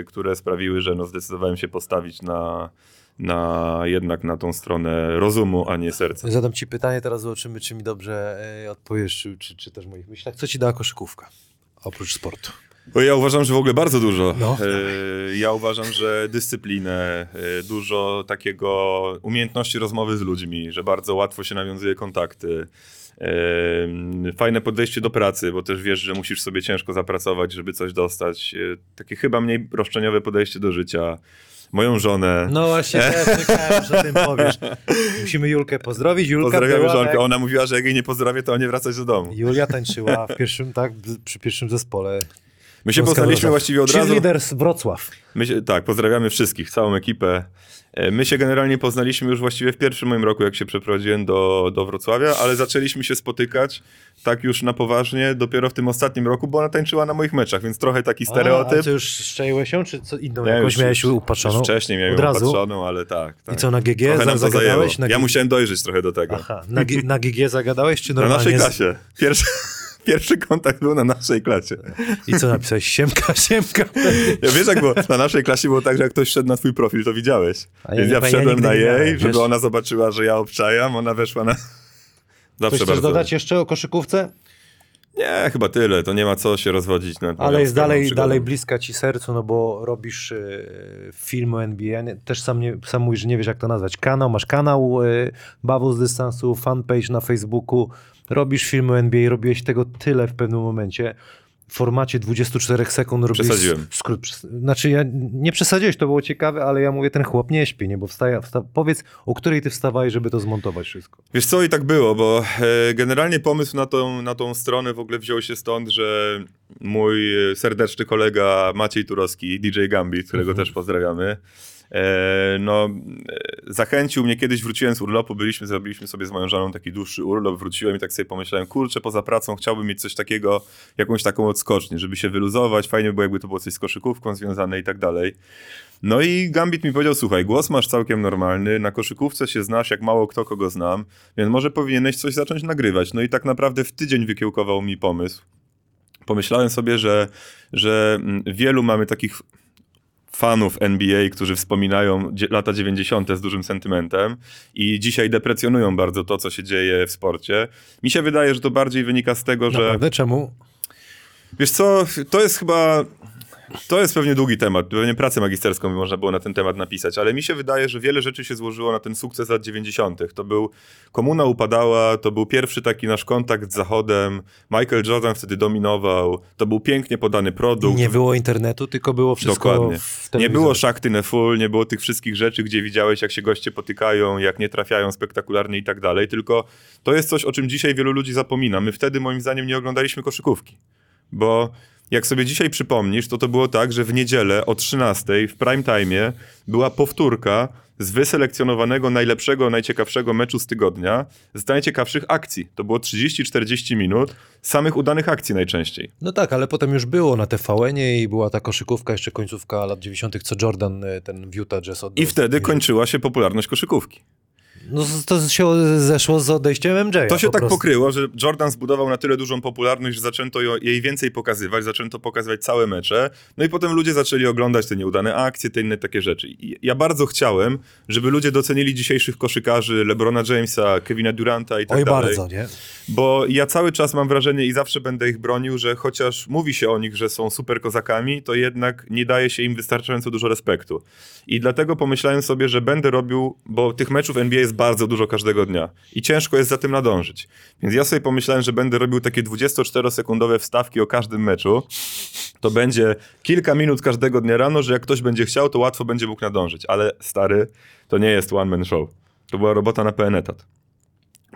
e, które sprawiły, że no zdecydowałem się postawić na, na jednak na tą stronę rozumu, a nie serca. Zadam ci pytanie, teraz zobaczymy, czy mi dobrze e, odpowiesz, czy, czy, czy też w moich myślach. Co ci dała koszykówka? Oprócz sportu. Bo ja uważam, że w ogóle bardzo dużo. No. E, Ja uważam, że dyscyplinę, e, dużo takiego umiejętności rozmowy z ludźmi, że bardzo łatwo się nawiązuje kontakty. E, Fajne podejście do pracy, bo też wiesz, że musisz sobie ciężko zapracować, żeby coś dostać. Takie chyba mniej roszczeniowe podejście do życia. Moją żonę. No właśnie, też czekałem, że o tym powiesz. Musimy Julkę pozdrowić. Julka Pozdrawiamy była, żonkę. Ona mówiła, że jak jej nie pozdrowię, to nie wracać do domu. Julia tańczyła w pierwszym, tak, przy pierwszym zespole. My się Polska poznaliśmy Wrocław. właściwie od razu. Cheerleaders Wrocław. My się, tak, pozdrawiamy wszystkich, całą ekipę. E, My się generalnie poznaliśmy już właściwie w pierwszym moim roku, jak się przeprowadziłem do, do Wrocławia, ale zaczęliśmy się spotykać tak już na poważnie dopiero w tym ostatnim roku, bo ona tańczyła na moich meczach, więc trochę taki A, stereotyp. a co, już szczaiłeś ją, czy co inną Nie, jakąś już- miałeś upatrzoną? Wcześniej miałem Od razu? upatrzoną, ale tak. tak. I co, na GG Trochę zagadałeś? Na Ja musiałem dojrzeć trochę do tego. Aha, na, G- na GG zagadałeś, czy Na normalnie? naszej z- klasie. Pierwszy, pierwszy kontakt był na naszej klasie. I co napisałeś? Siemka, siemka. Ja wiesz, jak było, na naszej klasie było tak, że jak ktoś wszedł na twój profil, to widziałeś. A ja Więc nie- ja ja wszedłem nigdy na jej, miałem, żeby wiesz? ona zobaczyła, że ja obczajam, ona weszła na... Coś Zawsze chcesz bardzo. dodać jeszcze o koszykówce? Nie, chyba tyle, to nie ma co się rozwodzić moją Ale jest dalej, dalej bliska ci sercu, no bo robisz e, film o NBA. Nie- Też sam, nie, sam mówisz, że nie wiesz jak to nazwać. Kanał, masz kanał e, Bawu z dystansu, fanpage na Facebooku. Robisz film o NBA, robiłeś tego tyle w pewnym momencie. W formacie 24 sekund robisz Przesadziłem. skrót. Znaczy ja nie przesadziłeś, to było ciekawe, ale ja mówię, ten chłop nie śpi, nie? Bo wstaje, wsta powiedz, o której ty wstawałeś, żeby to zmontować wszystko. Wiesz co, i tak było, bo e, generalnie pomysł na tą, na tą stronę w ogóle wziął się stąd, że mój e, serdeczny kolega Maciej Turowski, DJ Gambit, którego Mhm. też pozdrawiamy, no, e, zachęcił mnie, kiedyś wróciłem z urlopu, byliśmy, zrobiliśmy sobie z moją żoną taki dłuższy urlop, wróciłem i tak sobie pomyślałem, kurczę, poza pracą chciałbym mieć coś takiego, jakąś taką odskocznię, żeby się wyluzować, fajnie by było, jakby to było coś z koszykówką związane i tak dalej. No i Gambit mi powiedział, słuchaj, głos masz całkiem normalny, na koszykówce się znasz jak mało kto kogo znam, więc może powinieneś coś zacząć nagrywać. No i tak naprawdę w tydzień wykiełkował mi pomysł. Pomyślałem sobie, że, że mm, wielu mamy takich fanów NBA, którzy wspominają lata 90. z dużym sentymentem i dzisiaj deprecjonują bardzo to, co się dzieje w sporcie. Mi się wydaje, że to bardziej wynika z tego, że... Naprawdę? Czemu? Wiesz co, to jest chyba. To jest pewnie długi temat. Pewnie pracę magisterską by można było na ten temat napisać, ale mi się wydaje, że wiele rzeczy się złożyło na ten sukces lat 90. To był. Komuna upadała, to był pierwszy taki nasz kontakt z Zachodem. Michael Jordan wtedy dominował. To był pięknie podany produkt. Nie było internetu, tylko było wszystko Dokładnie. Nie było szachty na full, nie było tych wszystkich rzeczy, gdzie widziałeś, jak się goście potykają, jak nie trafiają spektakularnie i tak dalej. Tylko to jest coś, o czym dzisiaj wielu ludzi zapomina. My wtedy, moim zdaniem, nie oglądaliśmy koszykówki. Bo jak sobie dzisiaj przypomnisz, to to było tak, że w niedzielę o 13 w prime time była powtórka z wyselekcjonowanego najlepszego, najciekawszego meczu z tygodnia, z najciekawszych akcji. To było 30-40 minut samych udanych akcji najczęściej. No tak, ale potem już było na TVN-ie i była ta koszykówka, jeszcze końcówka lat 90., co Jordan, y, ten w Utah Jazz oddał. I wtedy kończyła się popularność koszykówki. No to się zeszło z odejściem MJ. To się tak prostu. pokryło, że Jordan zbudował na tyle dużą popularność, że zaczęto jej więcej pokazywać, zaczęto pokazywać całe mecze, no i potem ludzie zaczęli oglądać te nieudane akcje, te inne takie rzeczy. I ja bardzo chciałem, żeby ludzie docenili dzisiejszych koszykarzy, LeBrona Jamesa, Kevina Duranta i tak Oj, dalej. bardzo, nie? Bo ja cały czas mam wrażenie i zawsze będę ich bronił, że chociaż mówi się o nich, że są super kozakami, to jednak nie daje się im wystarczająco dużo respektu. I dlatego pomyślałem sobie, że będę robił, bo tych meczów NBA jest bardzo dużo każdego dnia i ciężko jest za tym nadążyć. Więc ja sobie pomyślałem, że będę robił takie 24-sekundowe wstawki o każdym meczu. To będzie kilka minut każdego dnia rano, że jak ktoś będzie chciał, to łatwo będzie mógł nadążyć. Ale stary, to nie jest one-man show. To była robota na pełen etat.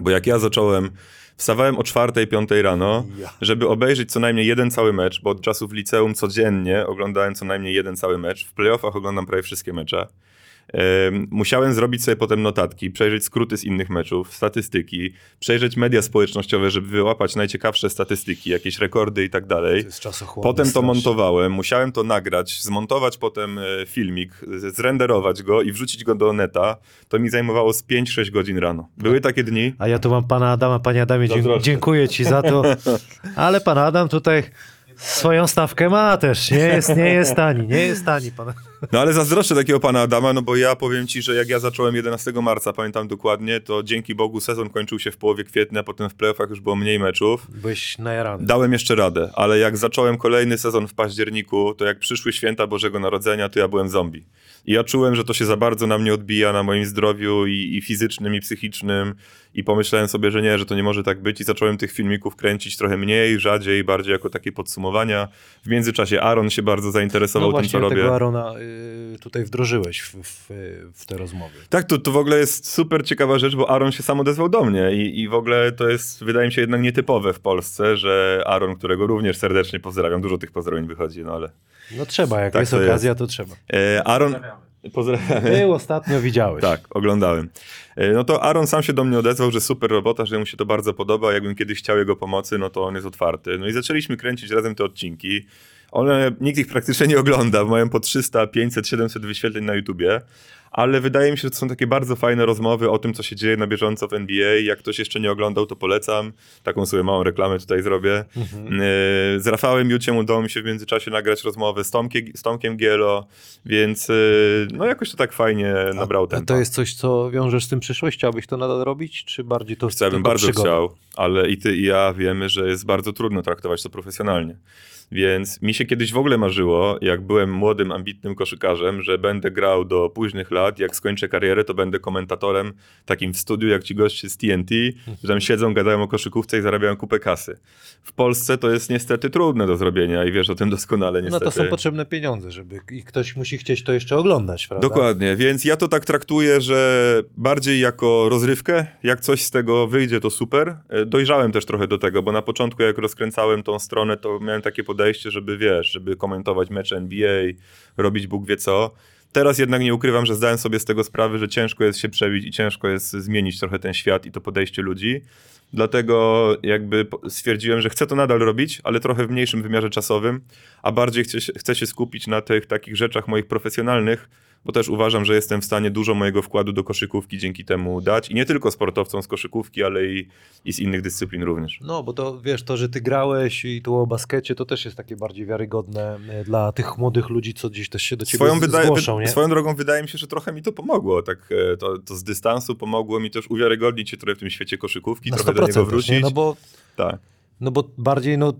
Bo jak ja zacząłem, wstawałem o 4-5 rano, żeby obejrzeć co najmniej jeden cały mecz, bo od czasów liceum codziennie oglądałem co najmniej jeden cały mecz. W playoffach oglądam prawie wszystkie mecze. Em, Musiałem zrobić sobie potem notatki, przejrzeć skróty z innych meczów, statystyki, przejrzeć media społecznościowe, żeby wyłapać najciekawsze statystyki, jakieś rekordy i tak dalej. Potem to montowałem, musiałem to nagrać, zmontować potem e, filmik, zrenderować go i wrzucić go do neta. To mi zajmowało z 5-6 godzin rano. Były takie dni. A ja tu mam pana Adama, panie Adamie, dziękuję ci za to. Ale pan Adam tutaj swoją stawkę ma też. Nie jest, nie jest tani, nie jest tani pan. No ale zazdroszczę takiego pana Adama, no bo ja powiem ci, że jak ja zacząłem 11 marca, pamiętam dokładnie, to dzięki Bogu sezon kończył się w połowie kwietnia, potem w playoffach już było mniej meczów. Byłeś najarany. Dałem jeszcze radę, ale jak zacząłem kolejny sezon w październiku, to jak przyszły święta Bożego Narodzenia, to ja byłem zombie. I ja czułem, że to się za bardzo na mnie odbija, na moim zdrowiu i, i fizycznym, i psychicznym. I pomyślałem sobie, że nie, że to nie może tak być. I zacząłem tych filmików kręcić trochę mniej, rzadziej, bardziej jako takie podsumowania. W międzyczasie Aaron się bardzo zainteresował No tym, co robię. tego Arona y, tutaj wdrożyłeś w, w, w te rozmowy. Tak, to, to w ogóle jest super ciekawa rzecz, bo Aaron się sam odezwał do mnie i, i w ogóle to jest, wydaje mi się, jednak nietypowe w Polsce, że Aaron, którego również serdecznie pozdrawiam, dużo tych pozdrowień wychodzi, no ale... No trzeba, jak Tak jest to okazja, to trzeba. E, Aaron... Pozdrawiamy. Był ostatnio, widziałeś. Tak, oglądałem. E, No to Aaron sam się do mnie odezwał, że super robota, że mu się to bardzo podoba. Jakbym kiedyś chciał jego pomocy, no to on jest otwarty. No i zaczęliśmy kręcić razem te odcinki. One, nikt ich praktycznie nie ogląda, mają po 300, 500, 700 wyświetleń na YouTubie. Ale wydaje mi się, że to są takie bardzo fajne rozmowy o tym, co się dzieje na bieżąco w NBA. Jak ktoś jeszcze nie oglądał, to polecam. Taką sobie małą reklamę tutaj zrobię. E, Z Rafałem Juciem udało mi się w międzyczasie nagrać rozmowę z, Tomkie, z Tomkiem Gielo, więc e, no jakoś to tak fajnie nabrał ten. to jest coś, co wiążesz z tym przyszłość? Chciałbyś to nadal robić, czy bardziej to Co ja bym tylko bardzo przygoda? chciał, ale i ty i ja wiemy, że jest bardzo trudno traktować to profesjonalnie. Więc mi się kiedyś w ogóle marzyło, jak byłem młodym, ambitnym koszykarzem, że będę grał do późnych lat, jak skończę karierę, to będę komentatorem takim w studiu, jak ci goście z TNT, że tam siedzą, gadają o koszykówce i zarabiają kupę kasy. W Polsce to jest niestety trudne do zrobienia i wiesz o tym doskonale No niestety. to są potrzebne pieniądze, żeby i ktoś musi chcieć to jeszcze oglądać, prawda? Dokładnie, więc ja to tak traktuję, że bardziej jako rozrywkę, jak coś z tego wyjdzie, to super. E, Dojrzałem też trochę do tego, bo na początku jak rozkręcałem tą stronę, to miałem takie podejście, żeby wiesz, żeby komentować mecze NBA, robić Bóg wie co. Teraz jednak nie ukrywam, że zdałem sobie z tego sprawę, że ciężko jest się przebić i ciężko jest zmienić trochę ten świat i to podejście ludzi. Dlatego jakby stwierdziłem, że chcę to nadal robić, ale trochę w mniejszym wymiarze czasowym, a bardziej chcę się skupić na tych takich rzeczach moich profesjonalnych, bo też uważam, że jestem w stanie dużo mojego wkładu do koszykówki dzięki temu dać. I nie tylko sportowcom z koszykówki, ale i, i z innych dyscyplin również. No, bo to wiesz, to, że ty grałeś i tu o baskecie, to też jest takie bardziej wiarygodne e, dla tych młodych ludzi, co gdzieś też się do ciebie Swoją, wydaje, zgłoszą, wy, nie? swoją drogą wydaje mi się, że trochę mi to pomogło. Tak, e, to, to z dystansu pomogło mi też uwiarygodnić się trochę w tym świecie koszykówki, trochę do niego 100% też, wrócić. nie? No bo, Tak. no bo bardziej, no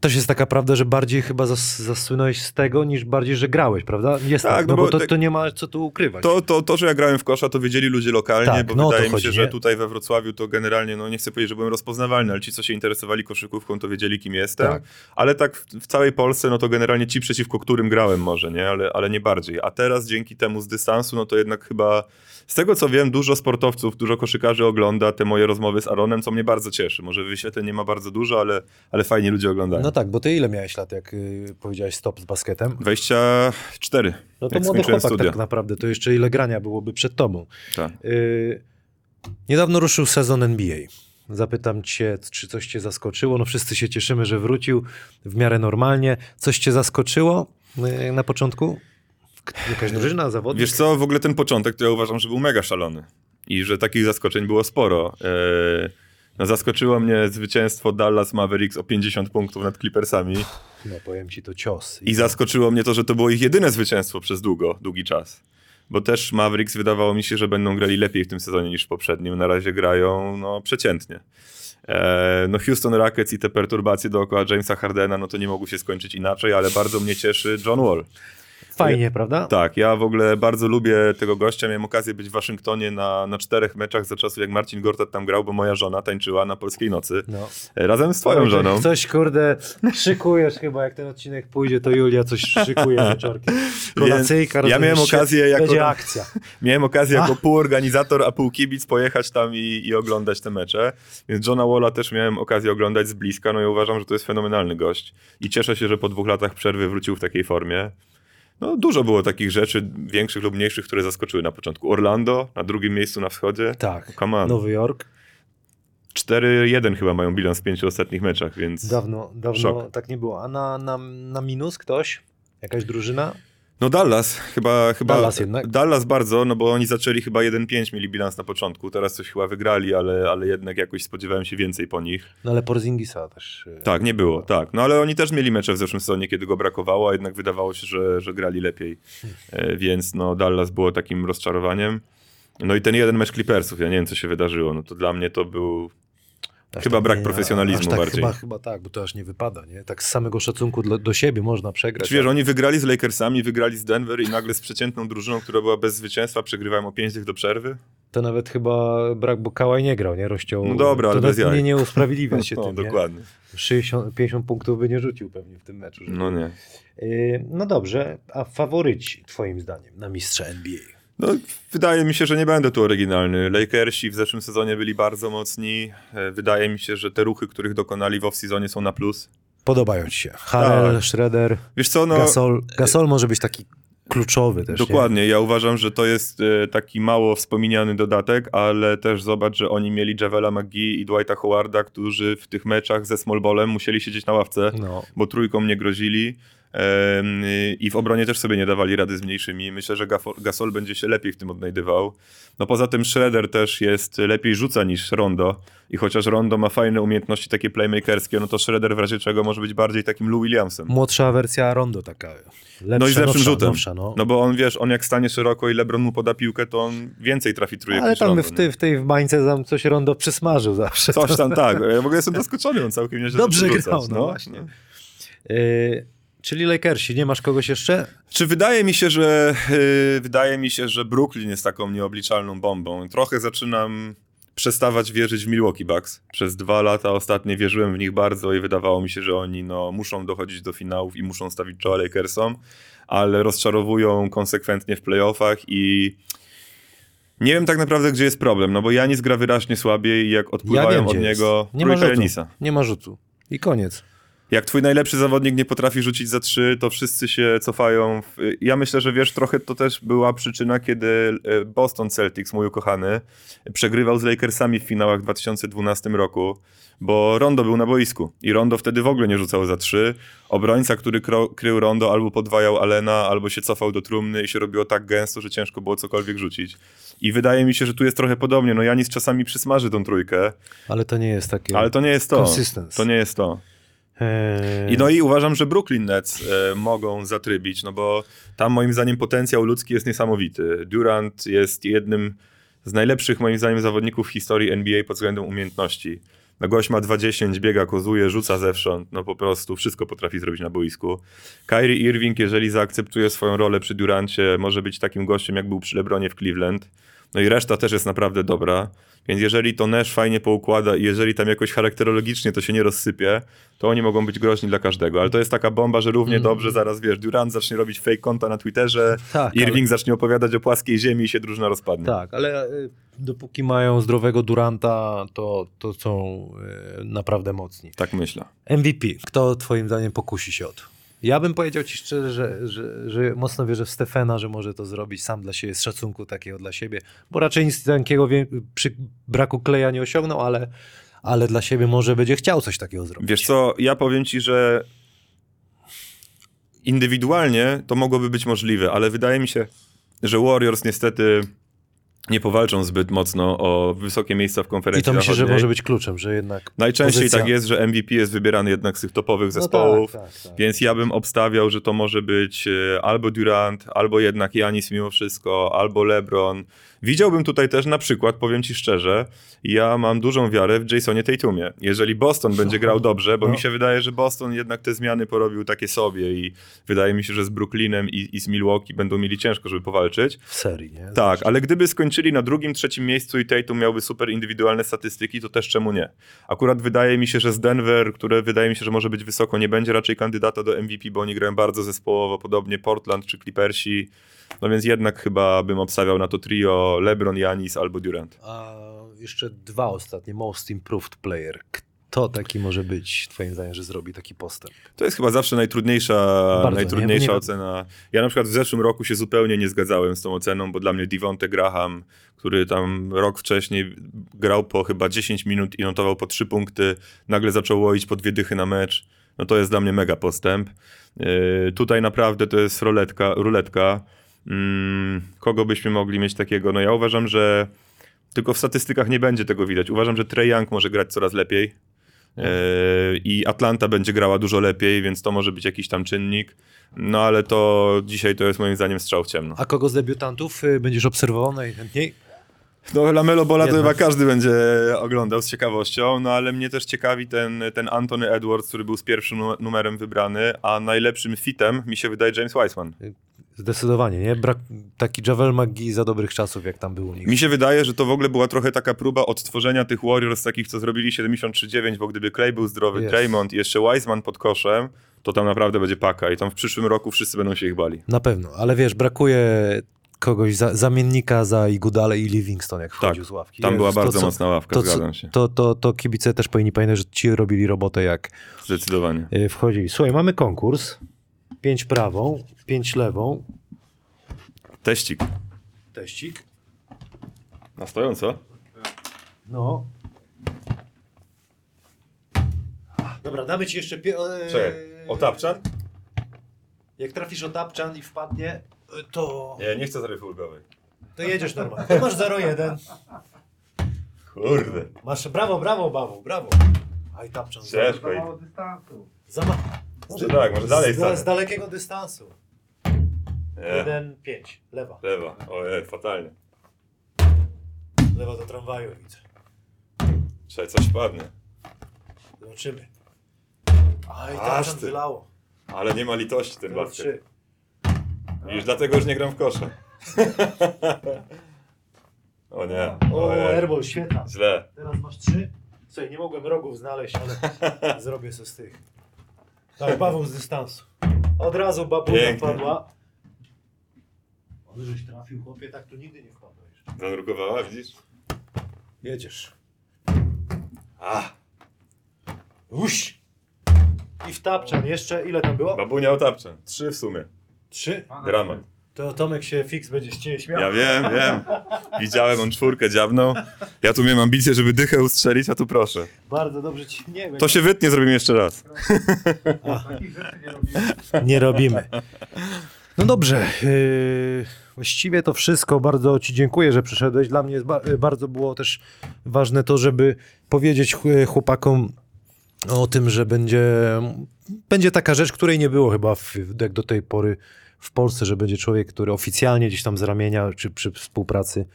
też jest taka prawda, że bardziej chyba zas, zasłynąłeś z tego, niż bardziej, że grałeś, prawda? Jest tak, Tak, no, no bo, to, to nie ma co tu ukrywać. To, to, to, że ja grałem w kosza, to wiedzieli ludzie lokalnie, Tak, bo no wydaje mi chodzi, się, że nie? tutaj we Wrocławiu to generalnie, no nie chcę powiedzieć, że byłem rozpoznawalny, ale ci, co się interesowali koszykówką, to wiedzieli, kim jestem. Tak. Ale tak w, w całej Polsce, no to generalnie ci, przeciwko którym grałem może, nie? Ale, ale nie bardziej. A teraz dzięki temu z dystansu, no to jednak chyba, z tego co wiem, dużo sportowców, dużo koszykarzy ogląda te moje rozmowy z Aaronem, co mnie bardzo cieszy. Może wyświetleń nie ma bardzo dużo, ale, ale fajnie ludzie oglądają. No tak, bo ty ile miałeś lat, jak y, powiedziałeś stop z basketem? 24. No to młody chłopak studia. tak naprawdę, to jeszcze ile grania byłoby przed tobą. Tak. Y, niedawno ruszył sezon NBA. Zapytam cię, czy coś cię zaskoczyło? No wszyscy się cieszymy, że wrócił w miarę normalnie. Coś cię zaskoczyło y, na początku? Jakaś drużyna, zawodnik? Wiesz co, w ogóle ten początek to ja uważam, że był mega szalony. I że takich zaskoczeń było sporo. Eee, no zaskoczyło mnie zwycięstwo Dallas Mavericks o 50 punktów nad Clippersami. No powiem ci, to cios. I zaskoczyło mnie to, że to było ich jedyne zwycięstwo przez długo, długi czas. Bo też Mavericks wydawało mi się, że będą grali lepiej w tym sezonie niż w poprzednim. Na razie grają no, przeciętnie. Eee, no Houston Rockets i te perturbacje dookoła Jamesa Hardena, no to nie mogły się skończyć inaczej, ale bardzo mnie cieszy John Wall. Fajnie, prawda? Tak, ja w ogóle bardzo lubię tego gościa. Miałem okazję być w Waszyngtonie na, na czterech meczach za czasów, jak Marcin Gortat tam grał, bo moja żona tańczyła na polskiej nocy. No. Razem z twoją żoną. Coś, kurde, szykujesz chyba, jak ten odcinek pójdzie, to Julia coś szykuje wieczorkiem. Kolacyjka, ja miałem okazję jako- Będzie akcja. Miałem okazję A. jako półorganizator, a półkibic pojechać tam i, i oglądać te mecze. Więc Johna Walla też miałem okazję oglądać z bliska, no i uważam, że to jest fenomenalny gość. I cieszę się, że po dwóch latach przerwy wrócił w takiej formie. No, dużo było takich rzeczy, większych lub mniejszych, które zaskoczyły na początku. Orlando na drugim miejscu na wschodzie. Tak. Nowy Jork. 4-1 chyba mają bilans w pięciu ostatnich meczach, więc... Dawno, dawno Szok. tak nie było. A na, na, na minus ktoś? Jakaś drużyna? No Dallas, chyba, chyba Dallas jednak. Dallas bardzo, no bo oni zaczęli chyba 1-5, mieli bilans na początku, teraz coś chyba wygrali, ale, ale jednak jakoś spodziewałem się więcej po nich. No ale Porzingisa też. y, Tak, nie było, tak. No ale oni też mieli mecze w zeszłym sezonie, kiedy go brakowało, a jednak wydawało się, że, że grali lepiej. E, więc no Dallas było takim rozczarowaniem. No i ten jeden mecz Clippersów, ja nie wiem co się wydarzyło, no to dla mnie to był aż chyba tak brak nie- profesjonalizmu tak, bardziej. Chyba, chyba tak, bo to aż nie wypada, nie? Tak z samego szacunku do, do siebie można przegrać. Czy wiesz, oni wygrali z Lakersami, wygrali z Denver i nagle z przeciętną drużyną, która była bez zwycięstwa, przegrywałem o 5 dych do przerwy? To nawet chyba brak, bo Kałaj nie grał, nie? Rozciął. No dobra, to ale bez nie, nie usprawiedliwia się no, tym, nie? dokładnie. 60, 50 punktów by nie rzucił pewnie w tym meczu. żeby- No nie. Yy, No dobrze, a faworyci twoim zdaniem na mistrza NBA? No, wydaje mi się, że nie będę tu oryginalny. Lakersi w zeszłym sezonie byli bardzo mocni. E, Wydaje mi się, że te ruchy, których dokonali w off-seasonie są na plus. Podobają ci się. Harrell, Tak. Schroeder, Wiesz co, no... Gasol. Gasol może być taki kluczowy też, Dokładnie, ja uważam, że to jest e, taki mało wspomniany dodatek, ale też zobacz, że oni mieli Javela McGee i Dwighta Howarda, którzy w tych meczach ze small ballem musieli siedzieć na ławce, Nie? No. bo trójką nie grozili. I w obronie też sobie nie dawali rady z mniejszymi. Myślę, że Gasol będzie się lepiej w tym odnajdywał. No poza tym Schroeder też jest lepiej rzuca niż Rondo. I chociaż Rondo ma fajne umiejętności takie playmakerskie, no to Schroeder w razie czego może być bardziej takim Lou Williamsem. Młodsza wersja Rondo taka. Lepsza, No i z lepszym nowsza, rzutem. Nowsza, no. No bo on, wiesz, on jak stanie szeroko i LeBron mu poda piłkę, to on więcej trafi trójek Ale tam Rondo, w, tej, w tej w bańce tam coś Rondo przysmażył zawsze. Coś tam, tak. Ja w ogóle jestem zaskoczony, on całkiem nieźle Dobrze grał, rzucać, no właśnie. Yy, czyli Lakersi, nie masz kogoś jeszcze? Czy wydaje mi się, że yy, wydaje mi się, że Brooklyn jest taką nieobliczalną bombą. Trochę zaczynam przestawać wierzyć w Milwaukee Bucks. Przez dwa lata ostatnie wierzyłem w nich bardzo i wydawało mi się, że oni no, muszą dochodzić do finałów i muszą stawić czoła Lakersom, ale rozczarowują konsekwentnie w playoffach i nie wiem tak naprawdę, gdzie jest problem, no bo Janis gra wyraźnie słabiej i jak odpływają wiem, od jest. niego Nie ma rzutu. Janisa. Nie ma rzutu. I koniec. Jak twój najlepszy zawodnik nie potrafi rzucić za trzy, to wszyscy się cofają. Ja myślę, że wiesz, trochę to też była przyczyna, kiedy e, Boston Celtics, mój ukochany, przegrywał z Lakersami w finałach w 2012 roku, bo Rondo był na boisku i Rondo wtedy w ogóle nie rzucał za trzy. Obrońca, który krył Rondo, albo podwajał Alena, albo się cofał do trumny i się robiło tak gęsto, że ciężko było cokolwiek rzucić. I wydaje mi się, że tu jest trochę podobnie. No Janis czasami przysmaży tą trójkę, Ale to nie jest takie... ale to nie jest to. Consistence. To nie jest to. Eee, I no i uważam, że Brooklyn Nets e, mogą zatrybić, no bo tam moim zdaniem potencjał ludzki jest niesamowity. Durant jest jednym z najlepszych moim zdaniem zawodników w historii NBA pod względem umiejętności. No gość ma 20, biega, kozuje, rzuca zewsząd, no po prostu wszystko potrafi zrobić na boisku. Kyrie Irving, jeżeli zaakceptuje swoją rolę przy Durancie, może być takim gościem, jak był przy LeBronie w Cleveland. No i reszta też jest naprawdę dobra. Więc jeżeli to Nash fajnie poukłada i jeżeli tam jakoś charakterologicznie to się nie rozsypie, to oni mogą być groźni dla każdego. Ale to jest taka bomba, że równie dobrze zaraz, wiesz, Durant zacznie robić fake konta na Twitterze, Tak, Irving zacznie opowiadać o płaskiej ziemi i się drużyna rozpadnie. Tak, ale y, dopóki mają zdrowego Duranta, to, to są y, naprawdę mocni. Tak myślę. MVP. Kto twoim zdaniem pokusi się o to? Ja bym powiedział ci szczerze, że, że, że mocno wierzę w Stefana, że może to zrobić sam dla siebie, z szacunku takiego dla siebie, bo raczej nic takiego przy braku kleja nie osiągnął, ale, ale dla siebie może będzie chciał coś takiego zrobić. Wiesz co, ja powiem ci, że indywidualnie to mogłoby być możliwe, ale wydaje mi się, że Warriors niestety nie powalczą zbyt mocno o wysokie miejsca w I konferencji to myślę, że może być kluczem, że jednak Najczęściej pozycja- tak jest, że MVP jest wybierany jednak z tych topowych No zespołów, tak, tak, tak. więc ja bym obstawiał, że to może być e, albo Durant, albo jednak Janis mimo wszystko, albo LeBron. Widziałbym tutaj też na przykład, powiem ci szczerze, ja mam dużą wiarę w Jasonie Tatumie. Jeżeli Boston będzie grał dobrze, bo No. mi się wydaje, że Boston jednak te zmiany porobił takie sobie i wydaje mi się, że z Brooklynem i, i z Milwaukee będą mieli ciężko, żeby powalczyć. w serii, nie? Tak, ale gdyby skończyli na drugim, trzecim miejscu i Tatum miałby super indywidualne statystyki, to też czemu nie? Akurat wydaje mi się, że z Denver, które wydaje mi się, że może być wysoko, nie będzie raczej kandydata do MVP, bo oni grają bardzo zespołowo, podobnie Portland czy Clippersi. No więc jednak chyba bym obstawiał na to trio LeBron, Janis albo Durant. A jeszcze dwa ostatnie, most improved player. Kto taki może być, twoim zdaniem, że zrobi taki postęp? To jest chyba zawsze najtrudniejsza, Bardzo, najtrudniejsza nie? Nie- ocena. Ja na przykład w zeszłym roku się zupełnie nie zgadzałem z tą oceną, bo dla mnie Devonte Graham, który tam rok wcześniej grał po chyba 10 minut i notował po 3 punkty, nagle zaczął łoić po dwie dychy na mecz, no to jest dla mnie mega postęp. Yy, tutaj naprawdę to jest ruletka. ruletka. Mm, kogo byśmy mogli mieć takiego? No ja uważam, że tylko w statystykach nie będzie tego widać. Uważam, że Trey Young może grać coraz lepiej. Yy, I Atlanta będzie grała dużo lepiej, więc to może być jakiś tam czynnik. No ale to dzisiaj to jest moim zdaniem strzał w ciemno. A kogo z debiutantów y, będziesz obserwował najchętniej? No Lamelo Bola to chyba każdy będzie oglądał z ciekawością, no ale mnie też ciekawi ten, ten Anthony Edwards, który był z pierwszym nu- numerem wybrany, a najlepszym fitem mi się wydaje James Wiseman. Zdecydowanie, nie? Brak, taki Javel McGee za dobrych czasów, jak tam był u nich. Mi się wydaje, że to w ogóle była trochę taka próba odtworzenia tych Warriors, takich co zrobili 73-9, bo gdyby Clay był zdrowy, Jest. Draymond i jeszcze Wiseman pod koszem, to tam naprawdę będzie paka i tam w przyszłym roku wszyscy będą się ich bali. Na pewno, ale wiesz, brakuje kogoś, za, zamiennika za Igudale i Livingston, jak wchodził z ławki. Tam była to bardzo co- mocna ławka, to, zgadzam się. To, to, to kibice też powinni pamiętać, że ci robili robotę, jak Zdecydowanie. y, wchodzili. Słuchaj, mamy konkurs. Pięć prawą, pięć lewą. Teścik. Teścik. Na stojąco? No. Dobra, damy ci jeszcze... Pie- e, Czekaj, Otapczan? Jak trafisz o tapczan i wpadnie, e, to, Nie, nie chcę zaryfy ulgowej. to jedziesz normalnie. To masz 0-1. Kurde. Masz brawo, brawo, brawo, brawo. Aj, tapczan. za- Ciężko i... Za ma... Może tak, może dalej z, z dalekiego dystansu. Nie. 1-5. Lewa. Lewa. Ojej, fatalnie. Lewa do tramwaju widzę. Czekaj, coś wpadnie. Zobaczymy. Aj, Aż tapczan ty. wylało. Ale nie ma litości ten 0-3. basket. Już dlatego już nie gram w kosze. o nie. O, Ojej. airball, świetna. Źle. Teraz masz trzy. Słuchaj, nie mogłem rogów znaleźć, ale zrobię se z tych. Tak, Paweł z dystansu. Od razu babunia Pięknie. wpadła. On żeś trafił, chłopie, tak tu nigdy nie wpadłeś. Zanurkowała, widzisz? Jedziesz. A, Uś! I w tapczan jeszcze, ile tam było? babunia otapczę. Trzy w sumie. Trzy? Dramat. To Tomek się fix będzie śmiał. Ja wiem, wiem. Widziałem, on czwórkę dziabnął. Ja tu miałem ambicje, żeby dychę ustrzelić, a tu proszę. Bardzo dobrze ci nie wiem. To się wytnie, zrobimy jeszcze raz. nie robimy. No dobrze. Yy, właściwie to wszystko. Bardzo Ci dziękuję, że przyszedłeś. Dla mnie ba- bardzo było też ważne to, żeby powiedzieć ch- chłopakom o tym, że będzie, będzie taka rzecz, której nie było chyba w, jak do tej pory w Polsce, że będzie człowiek, który oficjalnie gdzieś tam z ramienia czy przy współpracy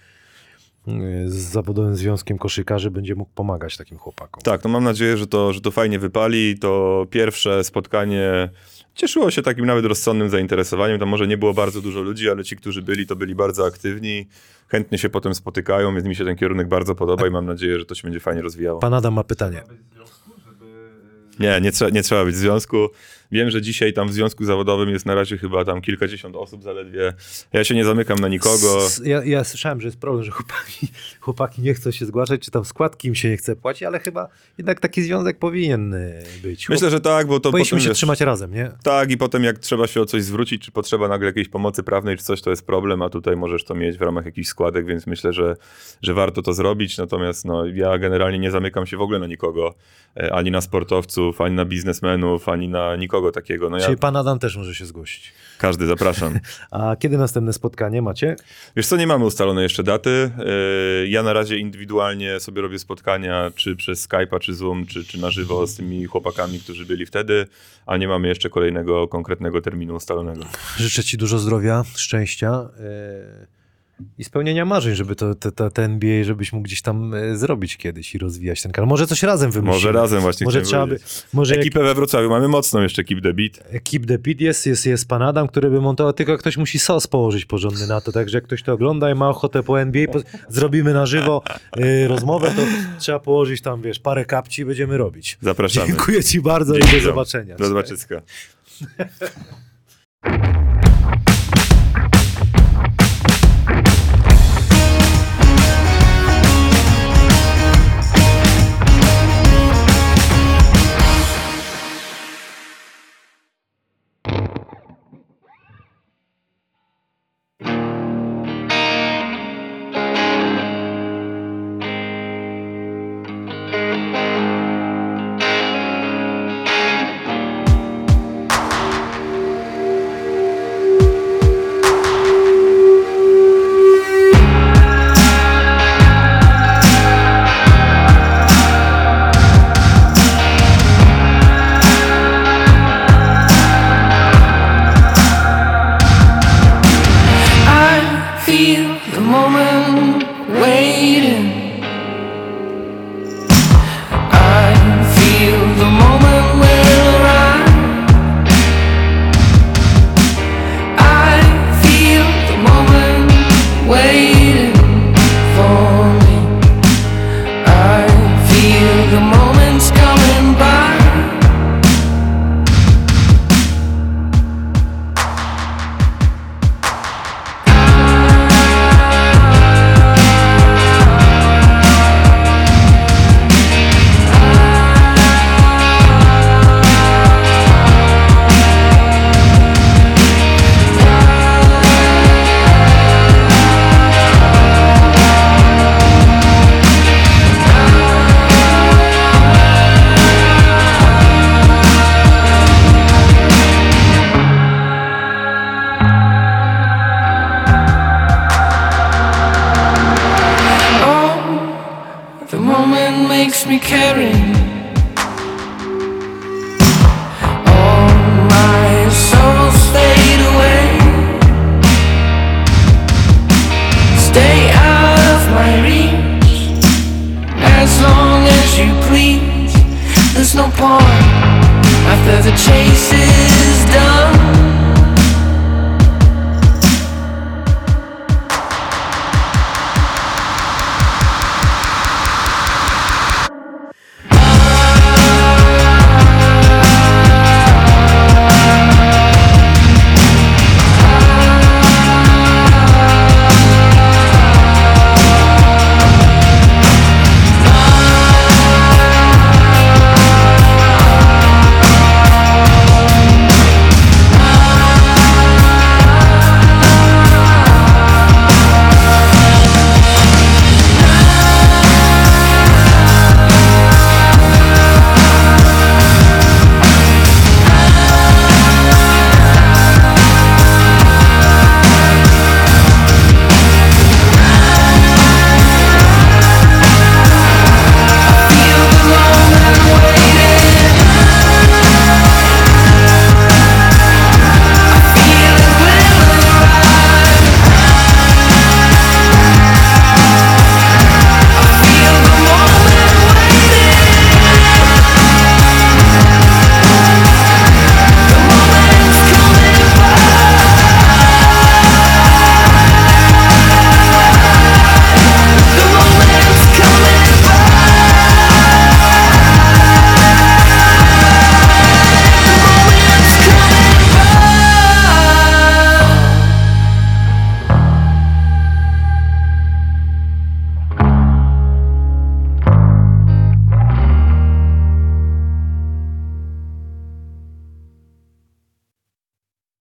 yy, z zawodowym związkiem koszykarzy będzie mógł pomagać takim chłopakom. Tak, no mam nadzieję, że to, że to fajnie wypali. To pierwsze spotkanie cieszyło się takim nawet rozsądnym zainteresowaniem. Tam może nie było bardzo dużo ludzi, ale ci, którzy byli, to byli bardzo aktywni. Chętnie się potem spotykają, więc mi się ten kierunek bardzo podoba i mam nadzieję, że to się będzie fajnie rozwijało. Pan Adam ma pytanie. Nie, nie, trze- nie trzeba być w związku. Wiem, że dzisiaj tam w związku zawodowym jest na razie chyba tam kilkadziesiąt osób zaledwie. Ja się nie zamykam na nikogo. Ja, ja słyszałem, że jest problem, że chłopaki, chłopaki nie chcą się zgłaszać, czy tam składki im się nie chce płacić, ale chyba jednak taki związek powinien być. Myślę, że tak, bo to Powinniśmy potem się wiesz, trzymać razem, nie? Tak, i potem jak trzeba się o coś zwrócić, czy potrzeba nagle jakiejś pomocy prawnej, czy coś, to jest problem, a tutaj możesz to mieć w ramach jakichś składek, więc myślę, że, że warto to zrobić. Natomiast no, ja generalnie nie zamykam się w ogóle na nikogo, e, ani na sportowców, ani na biznesmenów, ani na nikogo takiego. No ja, Czyli pan Adam też może się zgłosić. każdy zapraszam. A kiedy następne spotkanie macie? Wiesz co, nie mamy ustalone jeszcze daty. Yy, Ja na razie indywidualnie sobie robię spotkania, czy przez Skype'a, czy Zoom, czy, czy na żywo z tymi chłopakami, którzy byli wtedy, a nie mamy jeszcze kolejnego konkretnego terminu ustalonego. Życzę ci dużo zdrowia, szczęścia y, i spełnienia marzeń, żeby to, to, to, ten NBA, żebyś mógł gdzieś tam y, zrobić kiedyś i rozwijać ten kanał. Może coś razem wymyślimy. Może razem właśnie Może trzeba by, może jak Ekipę we Wrocławiu mamy mocną jeszcze, Keep the Beat. Keep the Pit jest, jest, jest pan Adam, który by montował, tylko ktoś musi sos położyć porządny na to, także jak ktoś to ogląda i ma ochotę po NBA, po, zrobimy na żywo y, rozmowę, to trzeba położyć tam, wiesz, parę kapci i będziemy robić. Zapraszamy. Dziękuję ci bardzo Dzięki, i do zobaczenia. Do zobaczyska.